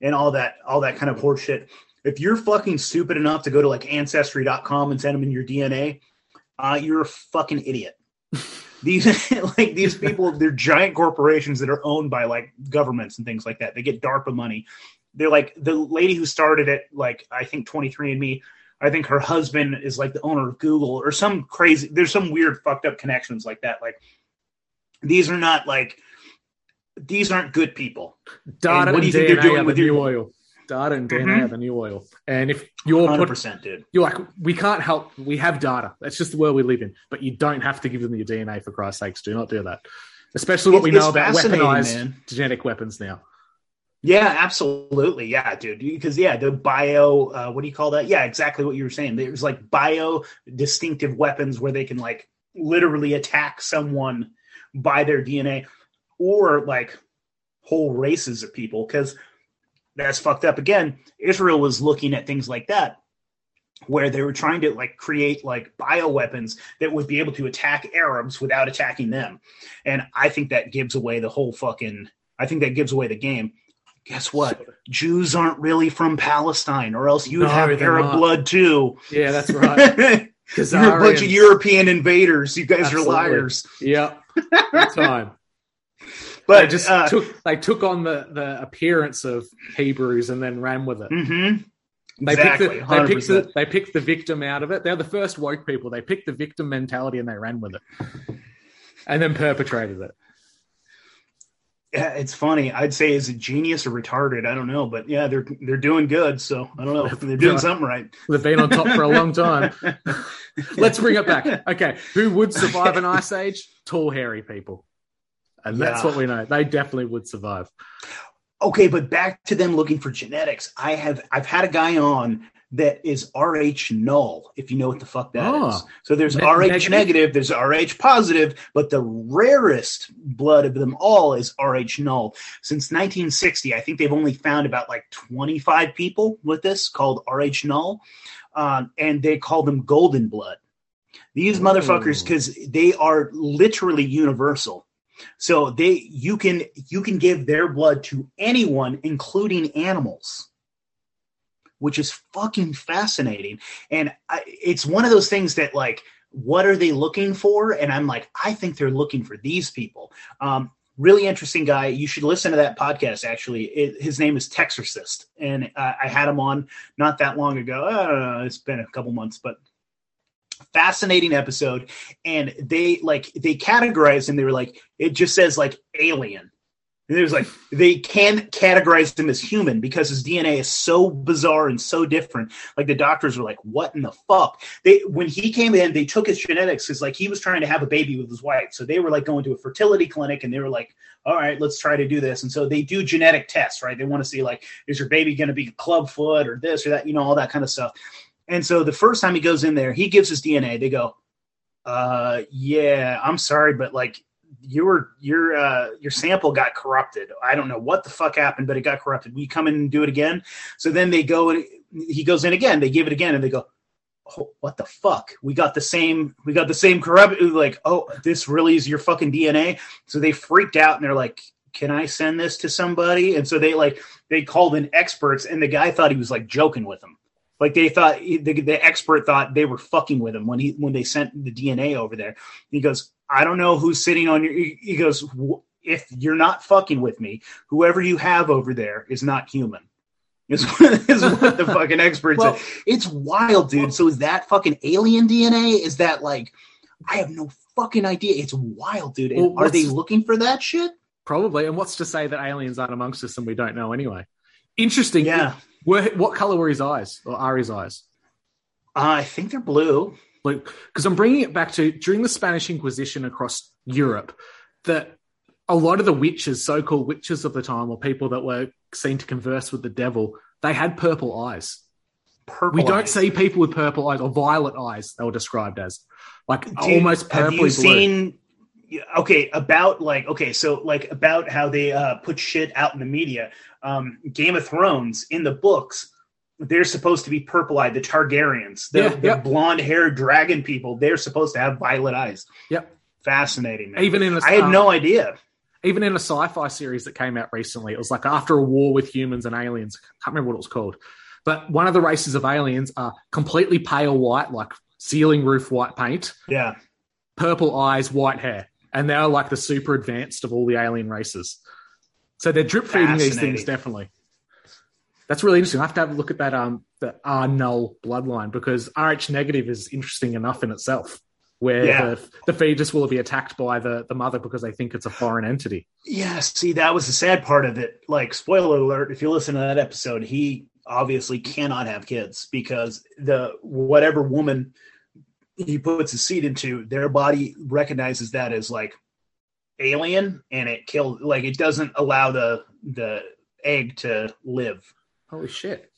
and all that, all that kind of horse shit. If you're fucking stupid enough to go to like ancestry.com and send them in your DNA, uh, you're a fucking idiot. [LAUGHS] these [LAUGHS] like these people, they're giant corporations that are owned by like governments and things like that. They get DARPA money. They're like the lady who started it, like I think 23andMe. I think her husband is like the owner of Google or some crazy. There's some weird fucked up connections like that. Like these are not like these aren't good people. Data And what and do you think DNA they're doing the with new your- oil. Data and DNA Mhm. are the new oil. And if you're Hundred put, percent, dude. you're like, we can't help. We have data. That's just the world we live in. But you don't have to give them your DNA for Christ's sakes. Do not do that. Especially what It's- we know about weaponized man. genetic weapons now. Yeah, absolutely. Yeah, dude. Because yeah, the bio. Uh, what do you call that? Yeah, exactly what you were saying. There's like bio distinctive weapons where they can like literally attack someone by their DNA, or like whole races of people. Because that's fucked up. Again, Israel was looking at things like that where they were trying to like create like bioweapons that would be able to attack Arabs without attacking them. And I think that gives away the whole fucking I think that gives away the game. Guess what? [LAUGHS] Jews aren't really from Palestine, or else you'd No, have they're Arab not. blood too. Yeah, that's [LAUGHS] right. You're a bunch of European invaders. You guys Absolutely. are liars. Yeah, Good [LAUGHS] time. But they just uh, took they took on the the appearance of Hebrews and then ran with it. mhm. They exactly. picked the, they picked the they picked the victim out of it. They're the first woke people. They picked the victim mentality and they ran with it, and then perpetrated it. Yeah, it's funny. I'd say is it genius or retarded? I don't know, but yeah, they're they're doing good. So I don't know. [LAUGHS] They're doing something right. They've been on top for a long time. [LAUGHS] Let's bring it back. Okay, who would survive an ice age? Tall, hairy people, and that's Yeah. what we know. They definitely would survive. Okay, but back to them looking for genetics. I have I've had a guy on that is RH null, if you know what the fuck that is. Oh. So there's Ne- RH negative? negative, there's RH positive, but the rarest blood of them all is RH null. Since 1960, I think they've only found about like 25 people with this called RH null, um, and they call them golden blood. These motherfuckers, because they are literally universal. So they you can you can give their blood to anyone, including animals, which is fucking fascinating. And I, it's one of those things that like, what are they looking for? And I'm like, I think they're looking for these people. Um, really interesting guy. You should listen to that podcast. Actually, it, his name is Texorcist, and uh, I had him on not that long ago. I. It's been a couple months, but fascinating episode and they like they categorized and they were like it just says like alien and was like they can categorize him as human because his dna is so bizarre and so different. Like the doctors were like what in the fuck? They when he came in they took his genetics because like he was trying to have a baby with his wife. So they were like going to a fertility clinic and they were like all right let's try to do this. And so they do genetic tests right? They want to see like is your baby going to be clubfoot or this or that you know all that kind of stuff. And so the first time he goes in there, he gives his DNA. They go, uh, yeah, I'm sorry, but like your your uh your sample got corrupted. I don't know what the fuck happened, but it got corrupted. We come in and do it again. So then they go and he goes in again. They give it again, and they go, oh, what the fuck? We got the same. We got the same corrupt. Like, oh, this really is your fucking DNA. So they freaked out and they're like. Can I send this to somebody? And so they like they called in experts, and the guy thought he was like joking with them. Like they thought the, the expert thought they were fucking with him when he when they sent the DNA over there. He goes, I don't know who's sitting on your. He goes, if you're not fucking with me, whoever you have over there is not human. [LAUGHS] Is what, is what the fucking expert Well-. It's wild, dude. So is that fucking alien DNA? Is that like? I have no fucking idea. It's wild, dude. And Well, are they looking for that shit? Probably. And what's to say that aliens aren't amongst us and we don't know anyway? Interesting. Yeah, Were, what color were his eyes or are his eyes? uh, I think they're blue. Like, because I'm bringing it back to during the Spanish Inquisition across Europe, that a lot of the witches, so-called witches of the time, or people that were seen to converse with the devil, they had purple eyes. Purple we don't see people with purple eyes or violet eyes. They were described as like you- almost purpley Have you blue. seen? Okay, about like okay, so like about how they uh, put shit out in the media. Um, Game of Thrones in the books, they're supposed to be purple eyed. The Targaryens, the, Yeah, the yeah. blonde haired dragon people, they're supposed to have violet eyes. Yep. Fascinating. Man. Even in a, I had um, no idea. even in a sci-fi series that came out recently, it was like after a war with humans and aliens. I can't remember what it was called, but one of the races of aliens are completely pale white, like ceiling roof white paint, Yeah. purple eyes, white hair, and they're like the super advanced of all the alien races. So they're drip feeding these things definitely. That's really interesting. I have to have a look at that um the R null bloodline because Rh negative is interesting enough in itself. Where Yeah. the, the fetus will be attacked by the, the mother because they think it's a foreign entity. Yeah, see, that was the sad part of it. Like, spoiler alert, if you listen to that episode, he obviously cannot have kids because the whatever woman he puts his seed into, their body recognizes that as like alien and it kills like it doesn't allow the the egg to live. Holy shit.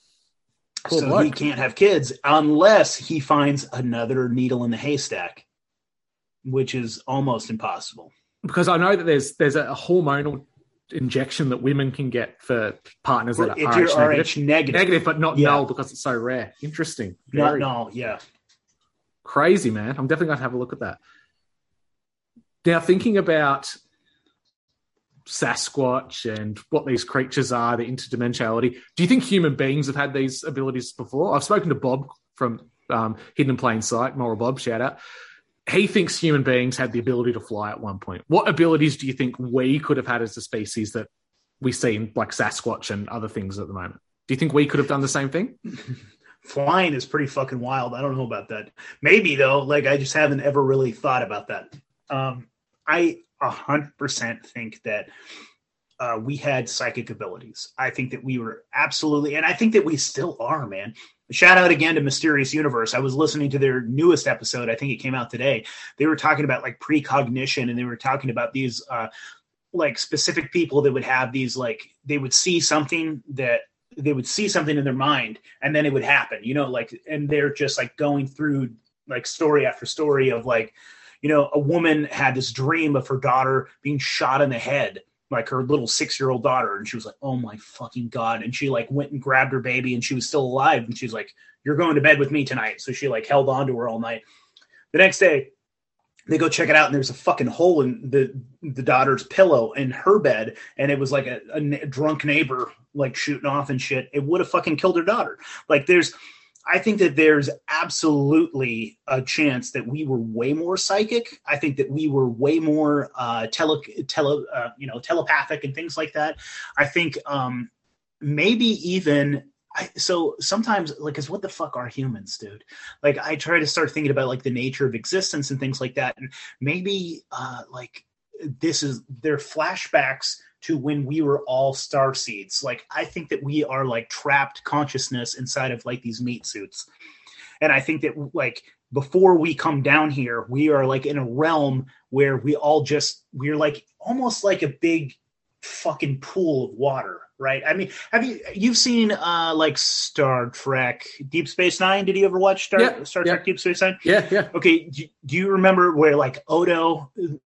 Cool so bloke. he can't have kids unless he finds another needle in the haystack, which is almost impossible. because I know that there's there's a hormonal injection that women can get for partners that if are you're Rh RH negative. negative, negative, but not Yeah. null because it's so rare. Interesting. not Very no, yeah. crazy, man. I'm definitely going to have a look at that. Now, thinking about Sasquatch and what these creatures are, the interdimensionality, do you think human beings have had these abilities before? I've spoken to Bob from um, Hidden in Plain Sight, Moral Bob, shout out. He thinks human beings had the ability to fly at one point. What abilities do you think we could have had as a species that we see in like Sasquatch and other things at the moment? Do you think we could have done the same thing? [LAUGHS] flying is pretty fucking wild. I don't know about that. Maybe though, like I just haven't ever really thought about that. Um, I a hundred percent think that uh, we had psychic abilities. I think that we were absolutely, and I think that we still are, man. Shout out again to Mysterious Universe. I was listening to their newest episode. I think it came out today. They were talking about like precognition, and they were talking about these uh, like specific people that would have these like they would see something that they would see something in their mind and then it would happen you know like and they're just like going through like story after story of like you know a woman had this dream of her daughter being shot in the head like her little six year old daughter. And she was like oh my fucking god. And she like went and grabbed her baby and she was still alive. And she's like you're going to bed with me tonight. So she like held on to her all night. The next day they go check it out and there's a fucking hole in the the daughter's pillow in her bed. And it was like a drunk neighbor like shooting off and shit. It would have fucking killed her daughter. Like there's i think that there's absolutely a chance that we were way more psychic. I think that we were way more uh tele, tele uh, you know telepathic and things like that. I think um maybe even I, so sometimes like is what the fuck are humans dude? Like i try to start thinking about like the nature of existence and things like that. And maybe uh like this is their flashbacks to when we were all star seeds. Like i think that we are like trapped consciousness inside of like these meat suits. And i think that like before we come down here we are like in a realm where we all just we're like almost like a big fucking pool of water right? I mean have you you've seen uh like star trek deep space nine? Did you ever watch star, Yeah, star yeah. trek deep space nine? Yeah, yeah. okay do, do you remember where like odo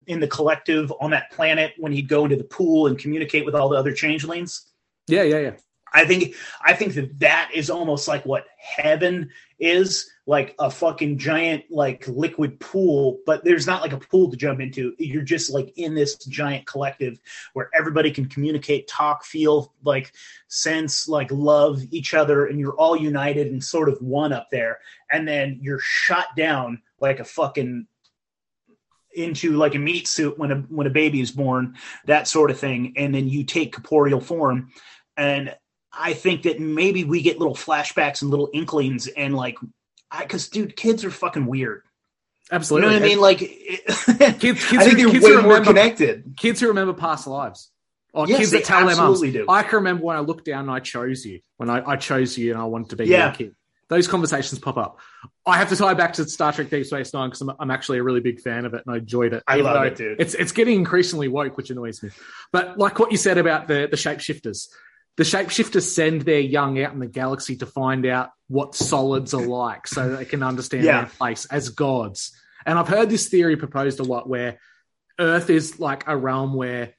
in the collective on that planet when he'd go into the pool and communicate with all the other changelings Yeah, yeah, yeah. I think I think that that is almost like what heaven is, like a fucking giant like liquid pool, but there's not like a pool to jump into. You're just like in this giant collective where everybody can communicate, talk, feel like sense, like love each other, and you're all united and sort of one up there. And then you're shot down like a fucking into like a meat suit when a when a baby is born, that sort of thing, and then you take corporeal form. And I think that maybe we get little flashbacks and little inklings, and like, because dude, kids are fucking weird. Absolutely, You know what I mean? Like, it, [LAUGHS] Kids, kids, I think who, they're kids way who more remember, connected. kids who remember past lives. Or Yes, kids that tell their absolutely do. I can remember when I looked down and I chose you. When I, I chose you and I wanted to be Yeah. your kid. Those conversations pop up. I have to tie back to Star Trek Deep Space Nine because I'm, I'm actually a really big fan of it and I enjoyed it. I love it, dude. It's it's getting increasingly woke, which annoys me. But like what you said about the the shapeshifters, the shapeshifters send their young out in the galaxy to find out what solids are like so they can understand Yeah. their place as gods. And I've heard this theory proposed a lot where Earth is like a realm where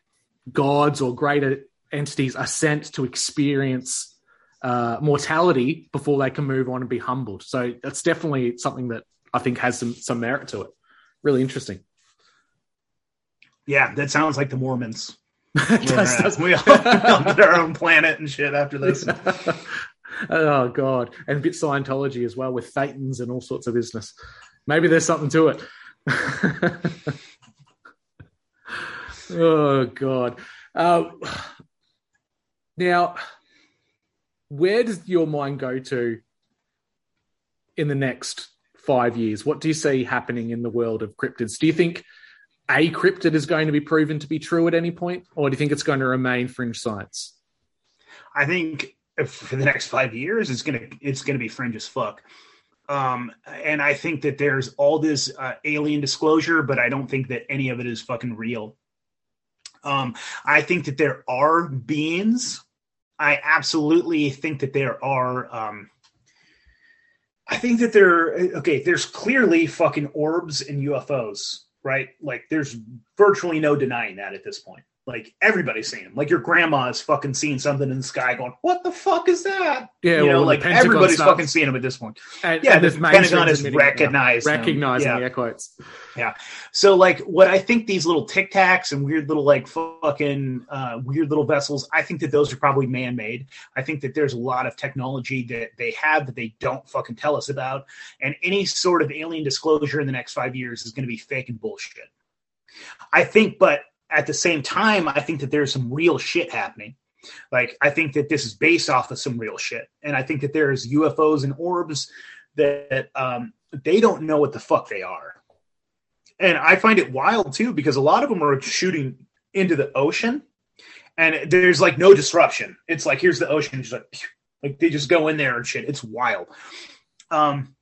gods or greater entities are sent to experience uh, mortality before they can move on and be humbled. So that's definitely something that I think has some some merit to it. Really interesting. Yeah, that sounds like the Mormons. [LAUGHS] Does- does- we all all get our own planet and shit after this. [LAUGHS] oh god, and a bit Scientology as well with thetans and all sorts of business. Maybe there's something to it. [LAUGHS] oh god. Uh, now, where does your mind go to in the next five years? What do you see happening in the world of cryptids? Do you think a cryptid is going to be proven to be true at any point, or do you think it's going to remain fringe science? I think for the next five years, it's gonna it's gonna be fringe as fuck. Um, and I think that there's all this uh, alien disclosure, but I don't think that any of it is fucking real. Um, I think that there are beings. I absolutely think that there are. Um, I think that there. Okay, there's clearly fucking orbs and UFOs, right? Like, there's virtually no denying that at this point. Like everybody's seeing them. Like your grandma is fucking seeing something in the sky, going, "What the fuck is that?" Yeah, you well, the like everybody's starts- fucking seeing them at this point. And, Yeah, and the Pentagon mainstreams has admitting it now. recognized recognizing Yeah. the air quotes. So, like, what I think these little tic tacs and weird little like fucking uh, weird little vessels, I think that those are probably man made. I think that there's a lot of technology that they have that they don't fucking tell us about, and any sort of alien disclosure in the next five years is going to be fake and bullshit. I think, but at the same time, I think that there's some real shit happening. Like, I think that this is based off of some real shit, and I think that there's UFOs and orbs that um, they don't know what the fuck they are. And I find it wild too because a lot of them are shooting into the ocean, and there's like no disruption. It's like here's the ocean, just like like they just go in there and shit. It's wild. Um,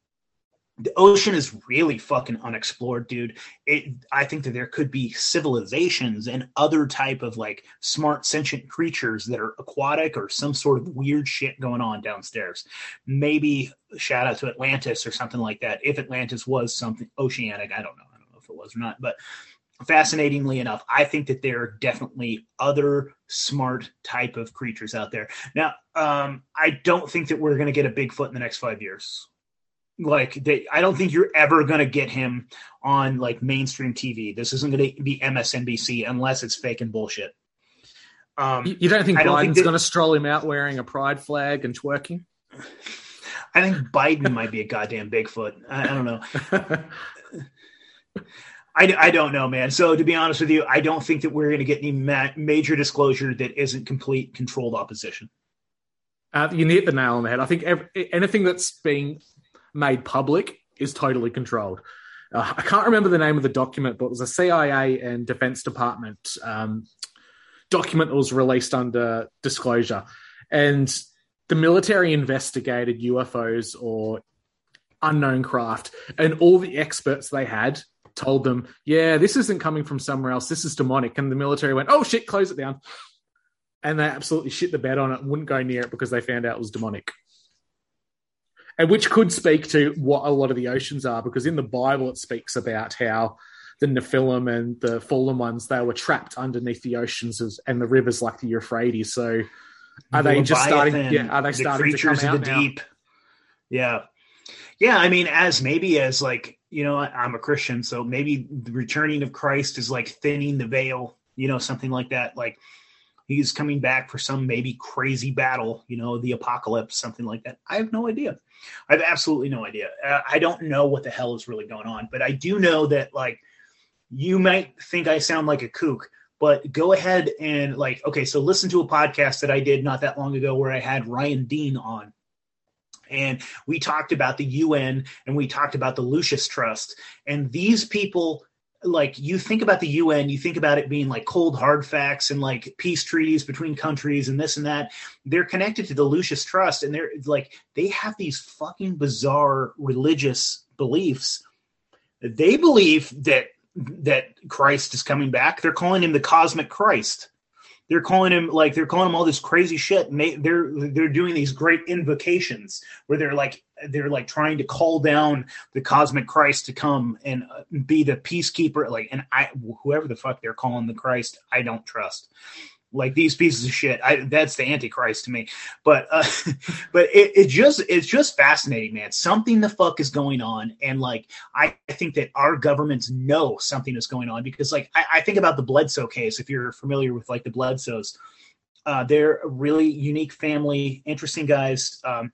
the ocean is really fucking unexplored, dude. It, I think that there could be civilizations and other type of like smart sentient creatures that are aquatic or some sort of weird shit going on downstairs. Maybe shout out to Atlantis or something like that. If Atlantis was something oceanic, I don't know. I don't know if it was or not, but fascinatingly enough, I think that there are definitely other smart type of creatures out there. Now, um, I don't think that we're going to get a Bigfoot in the next five years. Like, they, I don't think you're ever going to get him on like mainstream TV. This isn't going to be MSNBC unless it's fake and bullshit. Um, You, you don't think I don't Biden's think that- going to stroll him out wearing a pride flag and twerking? I think Biden might be a goddamn Bigfoot. I, I don't know. [LAUGHS] I, I don't know, man. So to be honest with you, I don't think that we're going to get any ma- major disclosure that isn't complete controlled opposition. Uh, you hit the nail on the head. I think ev anything that's being made public is totally controlled. Uh, I can't remember the name of the document, but it was a CIA and Defense Department um, document that was released under disclosure. And the military investigated UFOs or unknown craft, and all the experts they had told them, yeah, this isn't coming from somewhere else. This is demonic. And the military went, oh shit, close it down. And they absolutely shit the bed on it wouldn't go near it because they found out it was demonic. And which could speak to what a lot of the oceans are, because in the Bible it speaks about how the Nephilim and the fallen ones they were trapped underneath the oceans as, and the rivers like the Euphrates. So are they just starting? Yeah, are they the starting to come out of the now? deep? Yeah, yeah. I mean, as maybe as like you know, I'm a Christian, so maybe the returning of Christ is like thinning the veil. You know, something like that. Like he's coming back for some maybe crazy battle. You know, the apocalypse, something like that. I have no idea. I have absolutely no idea. Uh, I don't know what the hell is really going on, but I do know that like you might think I sound like a kook, but go ahead and like okay, so listen to a podcast that I did not that long ago where I had Ryan Dean on. And we talked about the UN and we talked about the Lucis Trust. And these people, like, you think about the UN, you think about it being like cold hard facts and like peace treaties between countries and this and that. They're connected to the Lucis Trust and they're like, they have these fucking bizarre religious beliefs. They believe that that Christ is coming back. They're calling him the cosmic Christ. They're calling him like they're calling him all this crazy shit they, they're they're doing these great invocations where they're like they're like trying to call down the cosmic christ to come and uh, be the peacekeeper like and i whoever the fuck they're calling the christ i don't trust like these pieces of shit I, that's the antichrist to me. But uh [LAUGHS] but it, it just it's just fascinating man. Something the fuck is going on and like i, think that our governments know something is going on because like I, I think about the bledsoe case if you're familiar with like the bledsoes. Uh, they're a really unique family interesting guys. Um,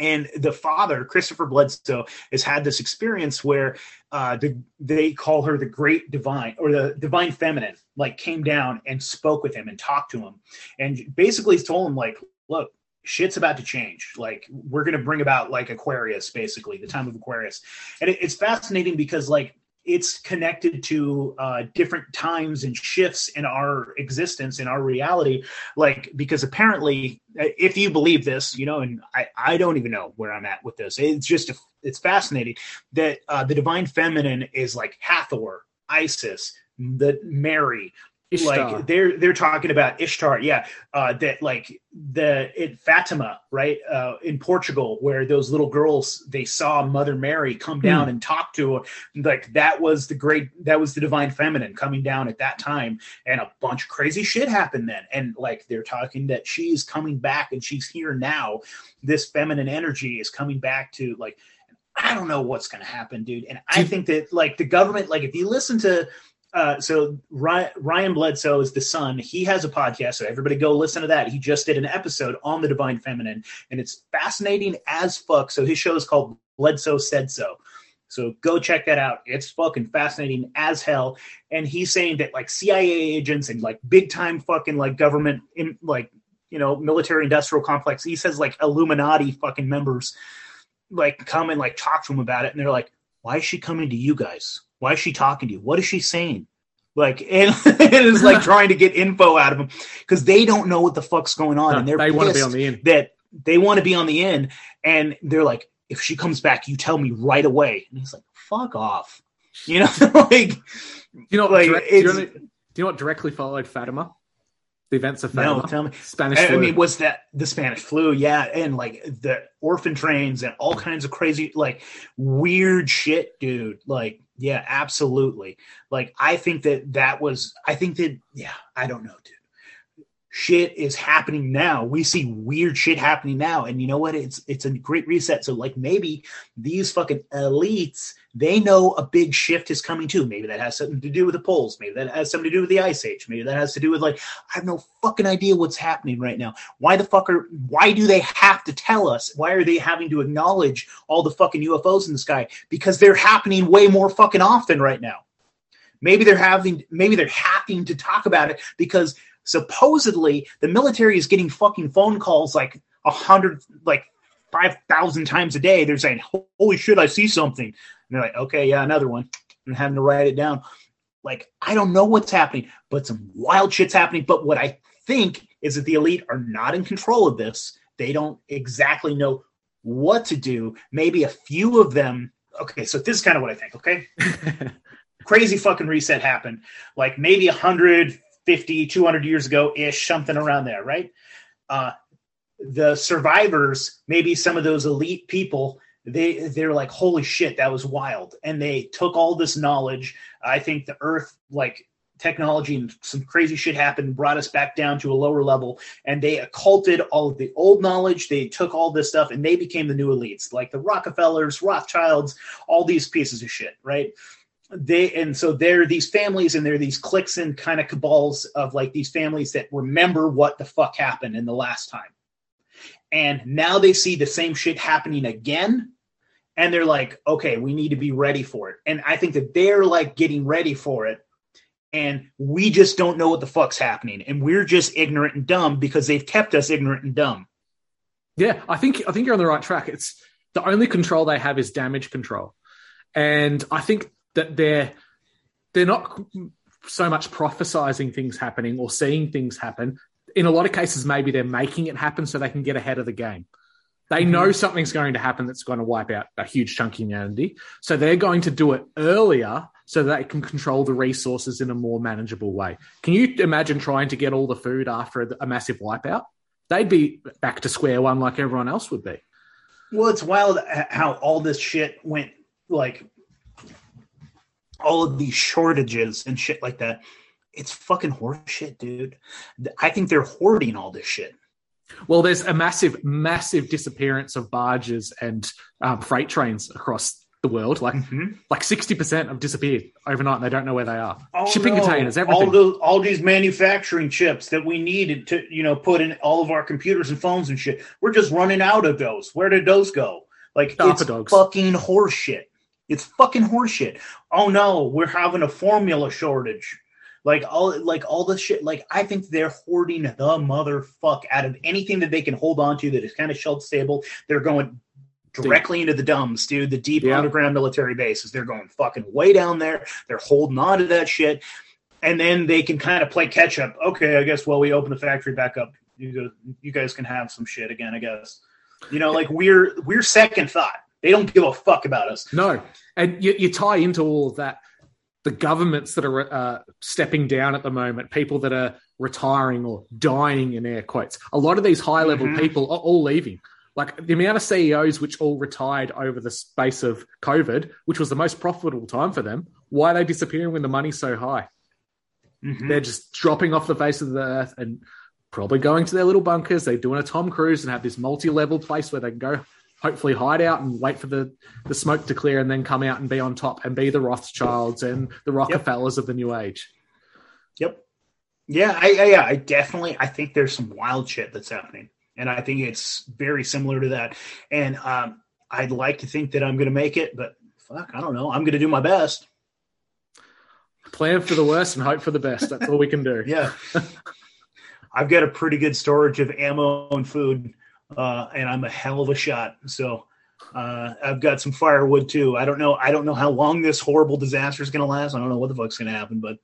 and the father christopher bledsoe has had this experience where uh, the, they call her the great divine or the divine feminine like came down and spoke with him and talked to him and basically told him like look shit's about to change. Like we're to bring about like aquarius basically the time of aquarius. And it, it's fascinating because like it's connected to uh, different times and shifts in our existence in our reality. Like because apparently uh, if you believe this you know and i, I don't even know where i'm at with this. It's just a, it's fascinating that uh, the divine feminine is like hathor isis the mary Ishtar. like they're they're talking about Ishtar, yeah, uh, that like the it Fatima, right, uh, in Portugal, where those little girls they saw Mother Mary come down and talk to her, like that was the great, that was the divine feminine coming down at that time, and a bunch of crazy shit happened then, and like they're talking that she's coming back and she's here now, this feminine energy is coming back to like. I don't know what's going to happen, dude. And I think that, like, the government, like, if you listen to uh, so Ryan, Ryan Bledsoe is the son. He has a podcast, so everybody go listen to that. He just did an episode on the divine feminine, and it's fascinating as fuck. So his show is called Bledsoe Said So. So go check that out. It's fucking fascinating as hell. And he's saying that like CIA agents and like big time fucking like government in like you know military industrial complex. He says like Illuminati fucking members like come and like talk to him about it, and they're like, "Why is she coming to you guys? Why is she talking to you? What is she saying?" Like [LAUGHS] and it is like [LAUGHS] trying to get info out of them because they don't know what the fuck's going on, No, and they're they wanna be pissed on the in. that they want to be on the end, and they're like, "If she comes back, you tell me right away." And he's like, "Fuck off," you know, [LAUGHS] like Do you know what? Like, direct- do, you know, do you know what directly followed Fatima? The events of No, tell me. Spanish I, I mean, was that the Spanish flu? Yeah, and like the orphan trains and all kinds of crazy, like weird shit, dude. Like, yeah, absolutely. Like, I think that that was. I think that, yeah, I don't know, dude. Shit is happening now. We see weird shit happening now, and you know what? It's it's a great reset. So, like, maybe these fucking elites they know a big shift is coming too. Maybe that has something to do with the polls. Maybe that has something to do with the ice age. Maybe that has to do with like I have no fucking idea what's happening right now. Why the fuck are why do they have to tell us? Why are they having to acknowledge all the fucking UFOs in the sky? Because they're happening way more fucking often right now. Maybe they're having maybe they're having to talk about it because supposedly the military is getting fucking phone calls like a hundred like five thousand times a day. They're saying, Holy shit, I see something. They're like, okay, yeah, another one. And having to write it down. Like, I don't know what's happening, but some wild shit's happening. But what I think is that the elite are not in control of this. They don't exactly know what to do. Maybe a few of them. Okay, so this is kind of what I think, okay? [LAUGHS] Crazy fucking reset happened. Like maybe 150, 200 years ago ish, something around there, right? Uh, the survivors, maybe some of those elite people, they they're like, holy shit, that was wild, and they took all this knowledge. I think the Earth, like technology and some crazy shit happened, brought us back down to a lower level, and they occulted all of the old knowledge. They took all this stuff, and they became the new elites, like the Rockefellers, Rothschilds, all these pieces of shit, right? they and so they're these families and they're these cliques and kind of cabals of like these families that remember what the fuck happened in the last time and now they see the same shit happening again and they're like okay we need to be ready for it and i think that they're like getting ready for it and we just don't know what the fuck's happening and we're just ignorant and dumb because they've kept us ignorant and dumb Yeah, I think I think you're on the right track. It's the only control they have is damage control, and I think that they're they're not so much prophesizing things happening or seeing things happen. In a lot of cases, maybe they're making it happen so they can get ahead of the game. They mm-hmm. know something's going to happen that's going to wipe out a huge chunk of humanity, so they're going to do it earlier so that it can control the resources in a more manageable way. Can you imagine trying to get all the food after a, a massive wipeout? They'd be back to square one like everyone else would be. Well, it's wild how all this shit went like all of these shortages and shit like that. It's fucking horseshit, dude. I think they're hoarding all this shit. Well, there's a massive, massive disappearance of barges and um, freight trains across the world. Like, Mhm. like sixty percent have disappeared overnight. and They don't know where they are. Oh, Shipping no. containers, All everything. the all these manufacturing chips that we needed to, you know, put in all of our computers and phones and shit. We're just running out of those. Where did those go? Like Dapper it's dogs. fucking horseshit. It's fucking horseshit. Oh no, we're having a formula shortage. Like all like all this shit. Like I think they're hoarding the motherfuck out of anything that they can hold on to that is kind of shelf stable. They're going directly into the DUMBs, dude. The deep Yeah. underground military bases. They're going fucking way down there. They're holding on to that shit, and then they can kind of play catch up. Okay, I guess. Well, we open the factory back up. You go, you guys can have some shit again. I guess. You know, like we're we're second thought. They don't give a fuck about us. No, and you, you tie into all of that. The governments that are uh, stepping down at the moment, people that are retiring or dying in air quotes. A lot of these high level Mhm. people are all leaving. Like the amount of CEOs which all retired over the space of COVID, which was the most profitable time for them. Why are they disappearing when the money's so high? Mhm. They're just dropping off the face of the earth and probably going to their little bunkers. They're doing a Tom Cruise and have this multi-level place where they can go, hopefully hide out and wait for the, the smoke to clear and then come out and be on top and be the Rothschilds and the Rockefellers of the new age. Yep. Yeah, I, I yeah, I definitely I think there's some wild shit that's happening. And I think it's very similar to that. And um I'd like to think that I'm gonna make it, but fuck, I don't know. I'm gonna do my best. Plan for the worst and hope for the best. That's all we can do. [LAUGHS] Yeah. I've got a pretty good storage of ammo and food, uh, and I'm a hell of a shot. So uh, I've got some firewood too. I don't know. I don't know how long this horrible disaster is going to last. I don't know what the fuck's going to happen, but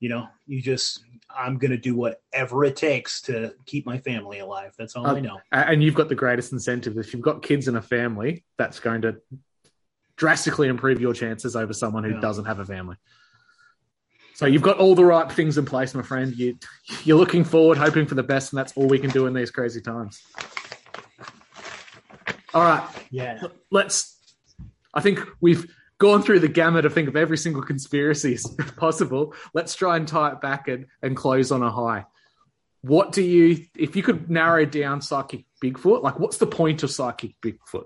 you know, you just I'm going to do whatever it takes to keep my family alive. That's all I Um, know. And you've got the greatest incentive. If you've got kids in a family, that's going to drastically improve your chances over someone who Yeah. doesn't have a family. So you've got all the right things in place, my friend. You, you're looking forward, hoping for the best, and that's all we can do in these crazy times. All right, Yeah. let's. I think we've gone through the gamut of think of every single conspiracy [LAUGHS] possible. Let's try and tie it back and, and close on a high. What do you, if you could narrow down psychic Bigfoot, like what's the point of psychic Bigfoot?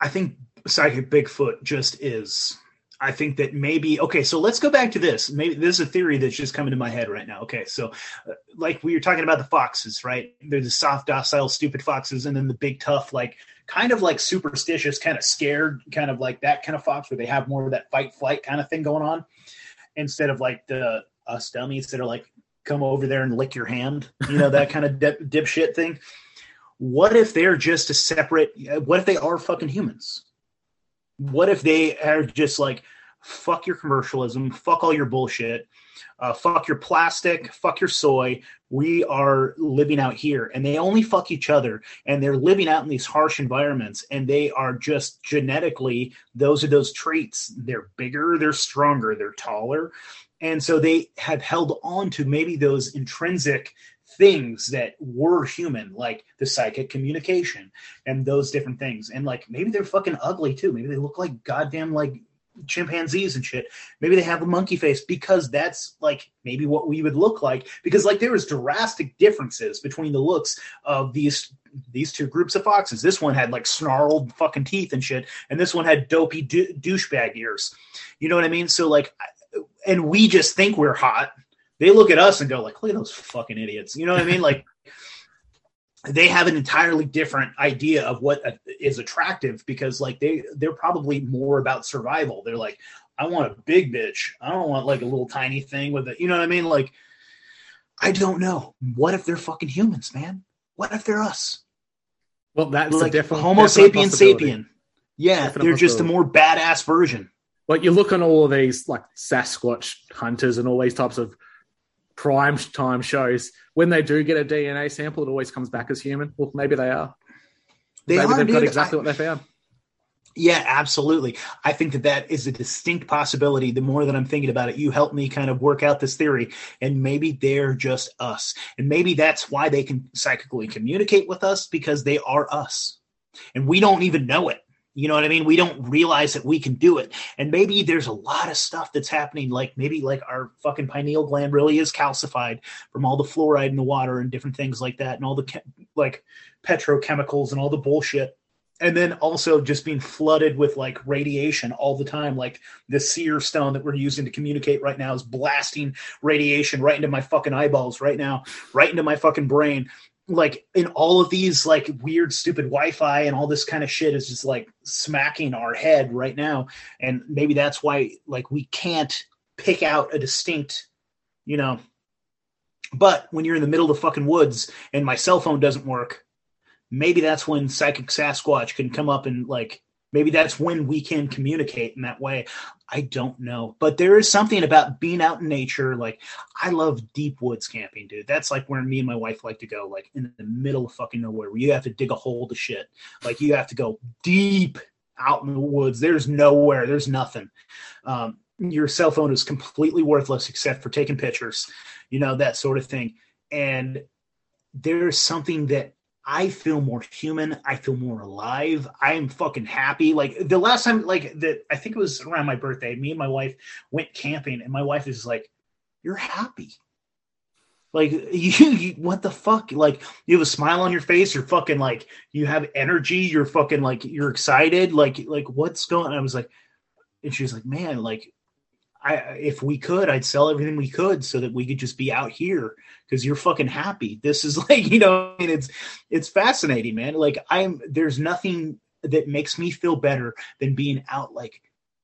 I think psychic Bigfoot just is. I think that maybe okay. So let's go back to this. Maybe this is a theory that's just coming to my head right now. Okay, so uh, like we were talking about the foxes, right? There's the soft, docile, stupid foxes, and then the big, tough, like kind of like superstitious, kind of scared, kind of like that kind of fox where they have more of that fight flight kind of thing going on, instead of like the us dummies that are like come over there and lick your hand, you know that [LAUGHS] kind of dip, dipshit thing. What if they're just a separate? uh, What if they are fucking humans? What if they are just like, fuck your commercialism, fuck all your bullshit, uh, fuck your plastic, fuck your soy. We are living out here, and they only fuck each other, and they're living out in these harsh environments, and they are just genetically those are those traits. They're bigger, they're stronger, they're taller, and so they have held on to maybe those intrinsic things that were human, like the psychic communication and those different things. And like maybe they're fucking ugly too. Maybe they look like goddamn like chimpanzees and shit. Maybe they have a monkey face because that's like maybe what we would look like. Because like there was drastic differences between the looks of these these two groups of foxes. This one had like snarled fucking teeth and shit, and this one had dopey dou- douchebag ears. You know what I mean? So like, and we just think we're hot. They look at us and go like, "Look at those fucking idiots." You know what I mean? Like they have an entirely different idea of what uh, attractive because like they they're probably more about survival. They're like i want a big bitch. I don't want like a little tiny thing with it you know what i mean? Like i don't know. What if they're fucking humans man? What if they're us? Well, that's like a definite homo sapien sapien. Yeah Definite they're just a more badass version. Like you look on all of these like Sasquatch hunters and all these types of prime time shows. When they do get a DNA sample, it always comes back as human. Well, maybe they are. they maybe are they've dude. got exactly I- what they found. Yeah, absolutely. I think that that is a distinct possibility. The more that I'm thinking about it, you help me kind of work out this theory, and maybe they're just us, and maybe that's why they can psychically communicate with us because they are us, and we don't even know it. You know what I mean? We don't realize that we can do it. And maybe there's a lot of stuff that's happening, like maybe like our fucking pineal gland really is calcified from all the fluoride in the water and different things like that, and all the like petrochemicals and all the bullshit. And then also just being flooded with like radiation all the time. Like the seer stone that we're using to communicate right now is blasting radiation right into my fucking eyeballs right now, right into my fucking brain like in all of these like weird stupid wi-fi and all this kind of shit is just like smacking our head right now. And maybe that's why like we can't pick out a distinct you know. But when you're in the middle of the fucking woods and my cell phone doesn't work maybe that's when psychic sasquatch can come up and like maybe that's when we can communicate in that way. I don't know. But there is something about being out in nature like i love deep woods camping dude. That's like where me and my wife like to go like in the middle of fucking nowhere where you have to dig a hole to shit. Like you have to go deep out in the woods. There's nowhere. There's nothing. Um, your cell phone is completely worthless except for taking pictures you know that sort of thing. And there's something that I feel more human. I feel more alive. I'm fucking happy. Like the last time, like that, I think it was around my birthday. Me and my wife went camping, and my wife is like, "You're happy." Like [LAUGHS] you, you, what the fuck? Like you have a smile on your face. You're fucking like you have energy. You're fucking like you're excited. Like like what's going? on? I was like, and she's like, man, like I if we could, I'd sell everything we could so that we could just be out here because you're fucking happy. This is [LAUGHS] like, you know, and it's it's fascinating, man. Like I'm there's nothing that makes me feel better than being out like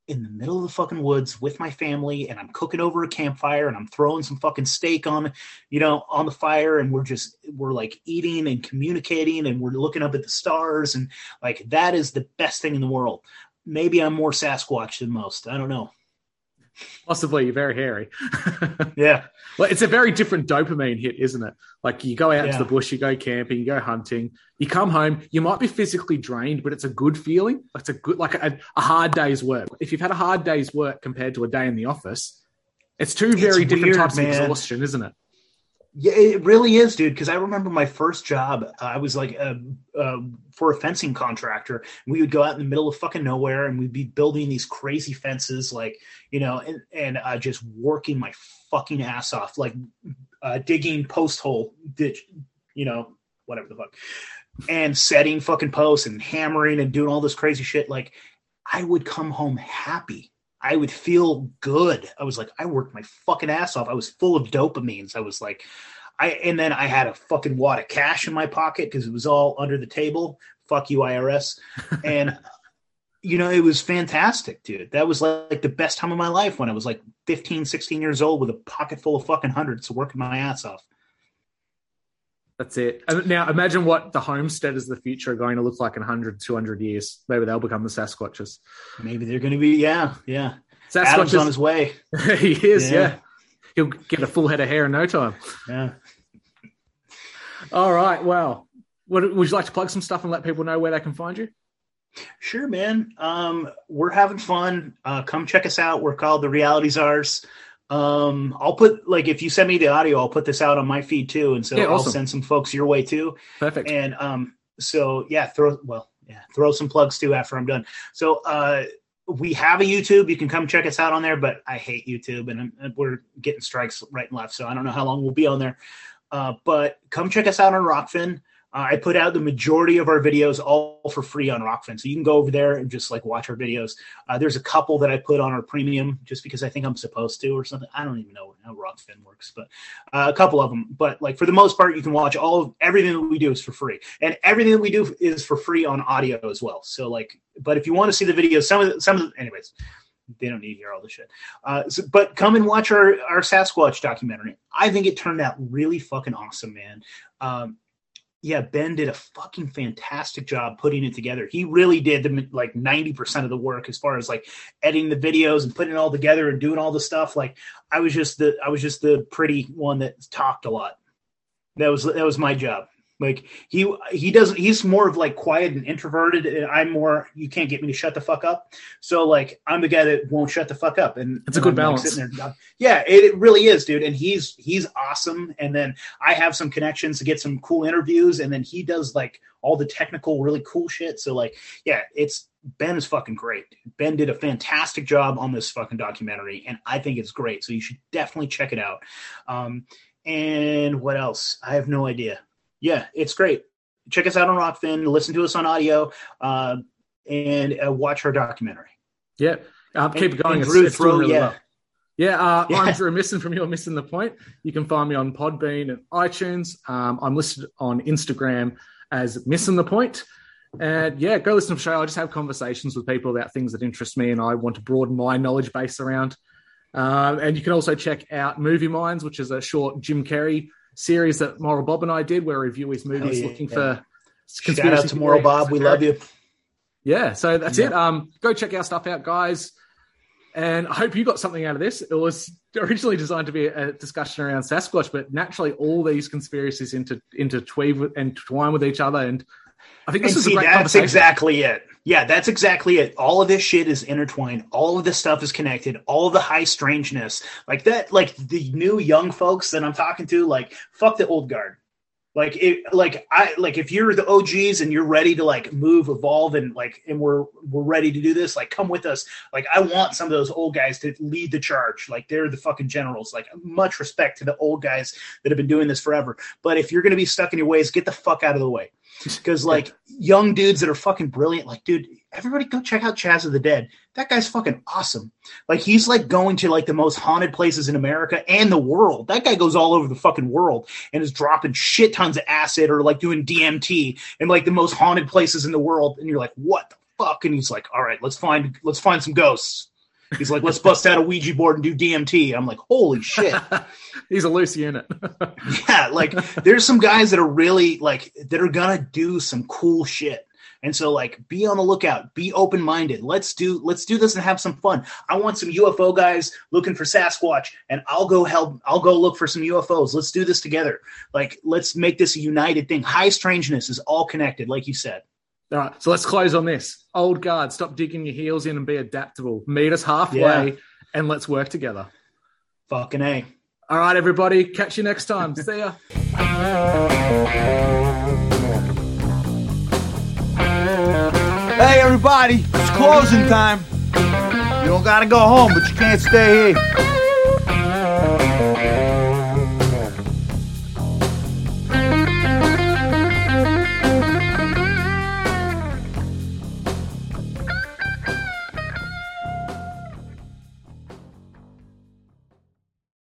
in the middle of the fucking woods with my family and I'm cooking over a campfire and I'm throwing some fucking steak on, you know, on the fire and we're just we're like eating and communicating and we're looking up at the stars and like that is the best thing in the world. Maybe I'm more Sasquatch than most. I don't know. Possibly you're very hairy. [LAUGHS] Yeah. well, it's a very different dopamine hit, isn't it? Like you go out Yeah. to the bush, you go camping, you go hunting, you come home, you might be physically drained, but it's a good feeling. It's a good, like a, a hard day's work. If you've had a hard day's work compared to a day in the office, it's two very different weird, types man. of exhaustion, isn't it? Yeah, it really is, dude. Because I remember my first job. I was like uh, uh, for a fencing contractor. We would go out in the middle of fucking nowhere, and we'd be building these crazy fences, like you know, and and uh, just working my fucking ass off, like uh, digging post hole ditch, you know, whatever the fuck, and setting fucking posts and hammering and doing all this crazy shit. Like I would come home happy. I would feel good. I was like, I worked my fucking ass off. I was full of dopamines. I was like, I and then I had a fucking wad of cash in my pocket because it was all under the table. Fuck you, IRS. [LAUGHS] And you know, it was fantastic, dude. That was like, like the best time of my life when I was like 15, 16 years old with a pocket full of fucking hundreds working my ass off. That's it. Now imagine what the homesteaders of the future are going to look like in 100, 200 years. Maybe they'll become the Sasquatches. Maybe they're going to be, yeah, yeah. Sasquatch Adam's is- on his way. [LAUGHS] he is, Yeah. yeah. He'll get a full head of hair in no time. Yeah. All right. Well, would, would you like to plug some stuff and let people know where they can find you? Sure, man. Um, we're having fun. Uh, come check us out. We're called the Reality Czars. Um, I'll put like if you send me the audio, I'll put this out on my feed too, and so Yeah, I'll send some folks your way too. Perfect. And um, so yeah, throw well, yeah, throw some plugs too after I'm done. So uh, we have a YouTube. You can come check us out on there, but I hate YouTube, and, I'm- and we're getting strikes right and left. So I don't know how long we'll be on there. Uh, but come check us out on Rokfin. Uh, I put out the majority of our videos all for free on Rokfin, so you can go over there and just like watch our videos. Uh, there's a couple that I put on our premium just because I think I'm supposed to or something. I don't even know how Rokfin works, but uh, a couple of them. But like for the most part, you can watch all of everything that we do is for free, and everything that we do is for free on audio as well. So like, but if you want to see the videos, some of the, some of the, anyways, they don't need to hear all this shit. Uh, so, but come and watch our our Sasquatch documentary. I think it turned out really fucking awesome, man. Um, yeah, Ben did a fucking fantastic job putting it together. He really did the like ninety percent of the work as far as like editing the videos and putting it all together and doing all the stuff. Like I was just the I was just the pretty one that talked a lot. That was that was my job. Like he he doesn't he's more of like quiet and introverted. And I'm more you can't get me to shut the fuck up. So like I'm the guy that won't shut the fuck up. And It's a good I'm, like, balance. sitting there, yeah, it, it really is, dude. And he's he's awesome. And then I have some connections to get some cool interviews. And then he does like all the technical, really cool shit. So like, yeah, it's Ben is fucking great. Ben did a fantastic job on this fucking documentary, and I think it's great. So you should definitely check it out. Um, and what else? I have no idea. Yeah, it's great. Check us out on Rokfin. Listen to us on audio, uh, and uh, watch our documentary. Yeah, um, keep it going. And It's, Drew it's doing really yeah. well. Yeah, uh, [LAUGHS] Yeah. I'm Drew Missing from You're Missing the Point. You can find me on Podbean and iTunes. Um, I'm listed on Instagram as Missing the Point. And yeah, go listen to the show. I just have conversations with people about things that interest me and I want to broaden my knowledge base around. Um, and you can also check out Movie Minds, which is a short Jim Carrey series that Moral Bob and I did, where we review his movies yeah. looking for Shout out to Moral Bob. We love you. yeah, so that's Yeah. it. Um, go check our stuff out, guys. And I hope you got something out of this. It was originally designed to be a discussion around Sasquatch, but naturally, all these conspiracies inter intertwine with, entwine with each other. And I think this And is see, a great that's conversation. exactly it. Yeah, that's exactly it. All of this shit is intertwined. All of this stuff is connected. All of the high strangeness, like that, like the new young folks that I'm talking to, like fuck the old guard. Like it, like I like if you're the OGs and you're ready to like move, evolve, and like and we're we're ready to do this, like come with us. Like I want some of those old guys to lead the charge. Like they're the fucking generals. Like much respect to the old guys that have been doing this forever. But if you're gonna be stuck in your ways, get the fuck out of the way [LAUGHS] because like young dudes that are fucking brilliant like dude everybody go check out chaz of the dead. That guy's fucking awesome. Like he's like going to like the most haunted places in america and the world. That guy goes all over the fucking world and is dropping shit tons of acid or like doing dmt in like the most haunted places in the world. And you're like what the fuck? And he's like all right let's find let's find some ghosts he's like let's bust out a ouija board and do dmt i'm like holy shit [LAUGHS] He's a loose unit. [LAUGHS] yeah, like there's some guys that are really like that are gonna do some cool shit. And so like be on the lookout, be open minded. Let's do let's do this and have some fun. I want some UFO guys looking for Sasquatch and I'll go help I'll go look for some UFOs. Let's do this together. Like let's make this a united thing. High strangeness is all connected, like you said. All right, so let's close on this. Old guard, stop digging your heels in and be adaptable. Meet us halfway Yeah. and let's work together. Fucking A. All right, everybody. Catch you next time. See ya. Hey, everybody, it's closing time. You don't gotta go home, but you can't stay here.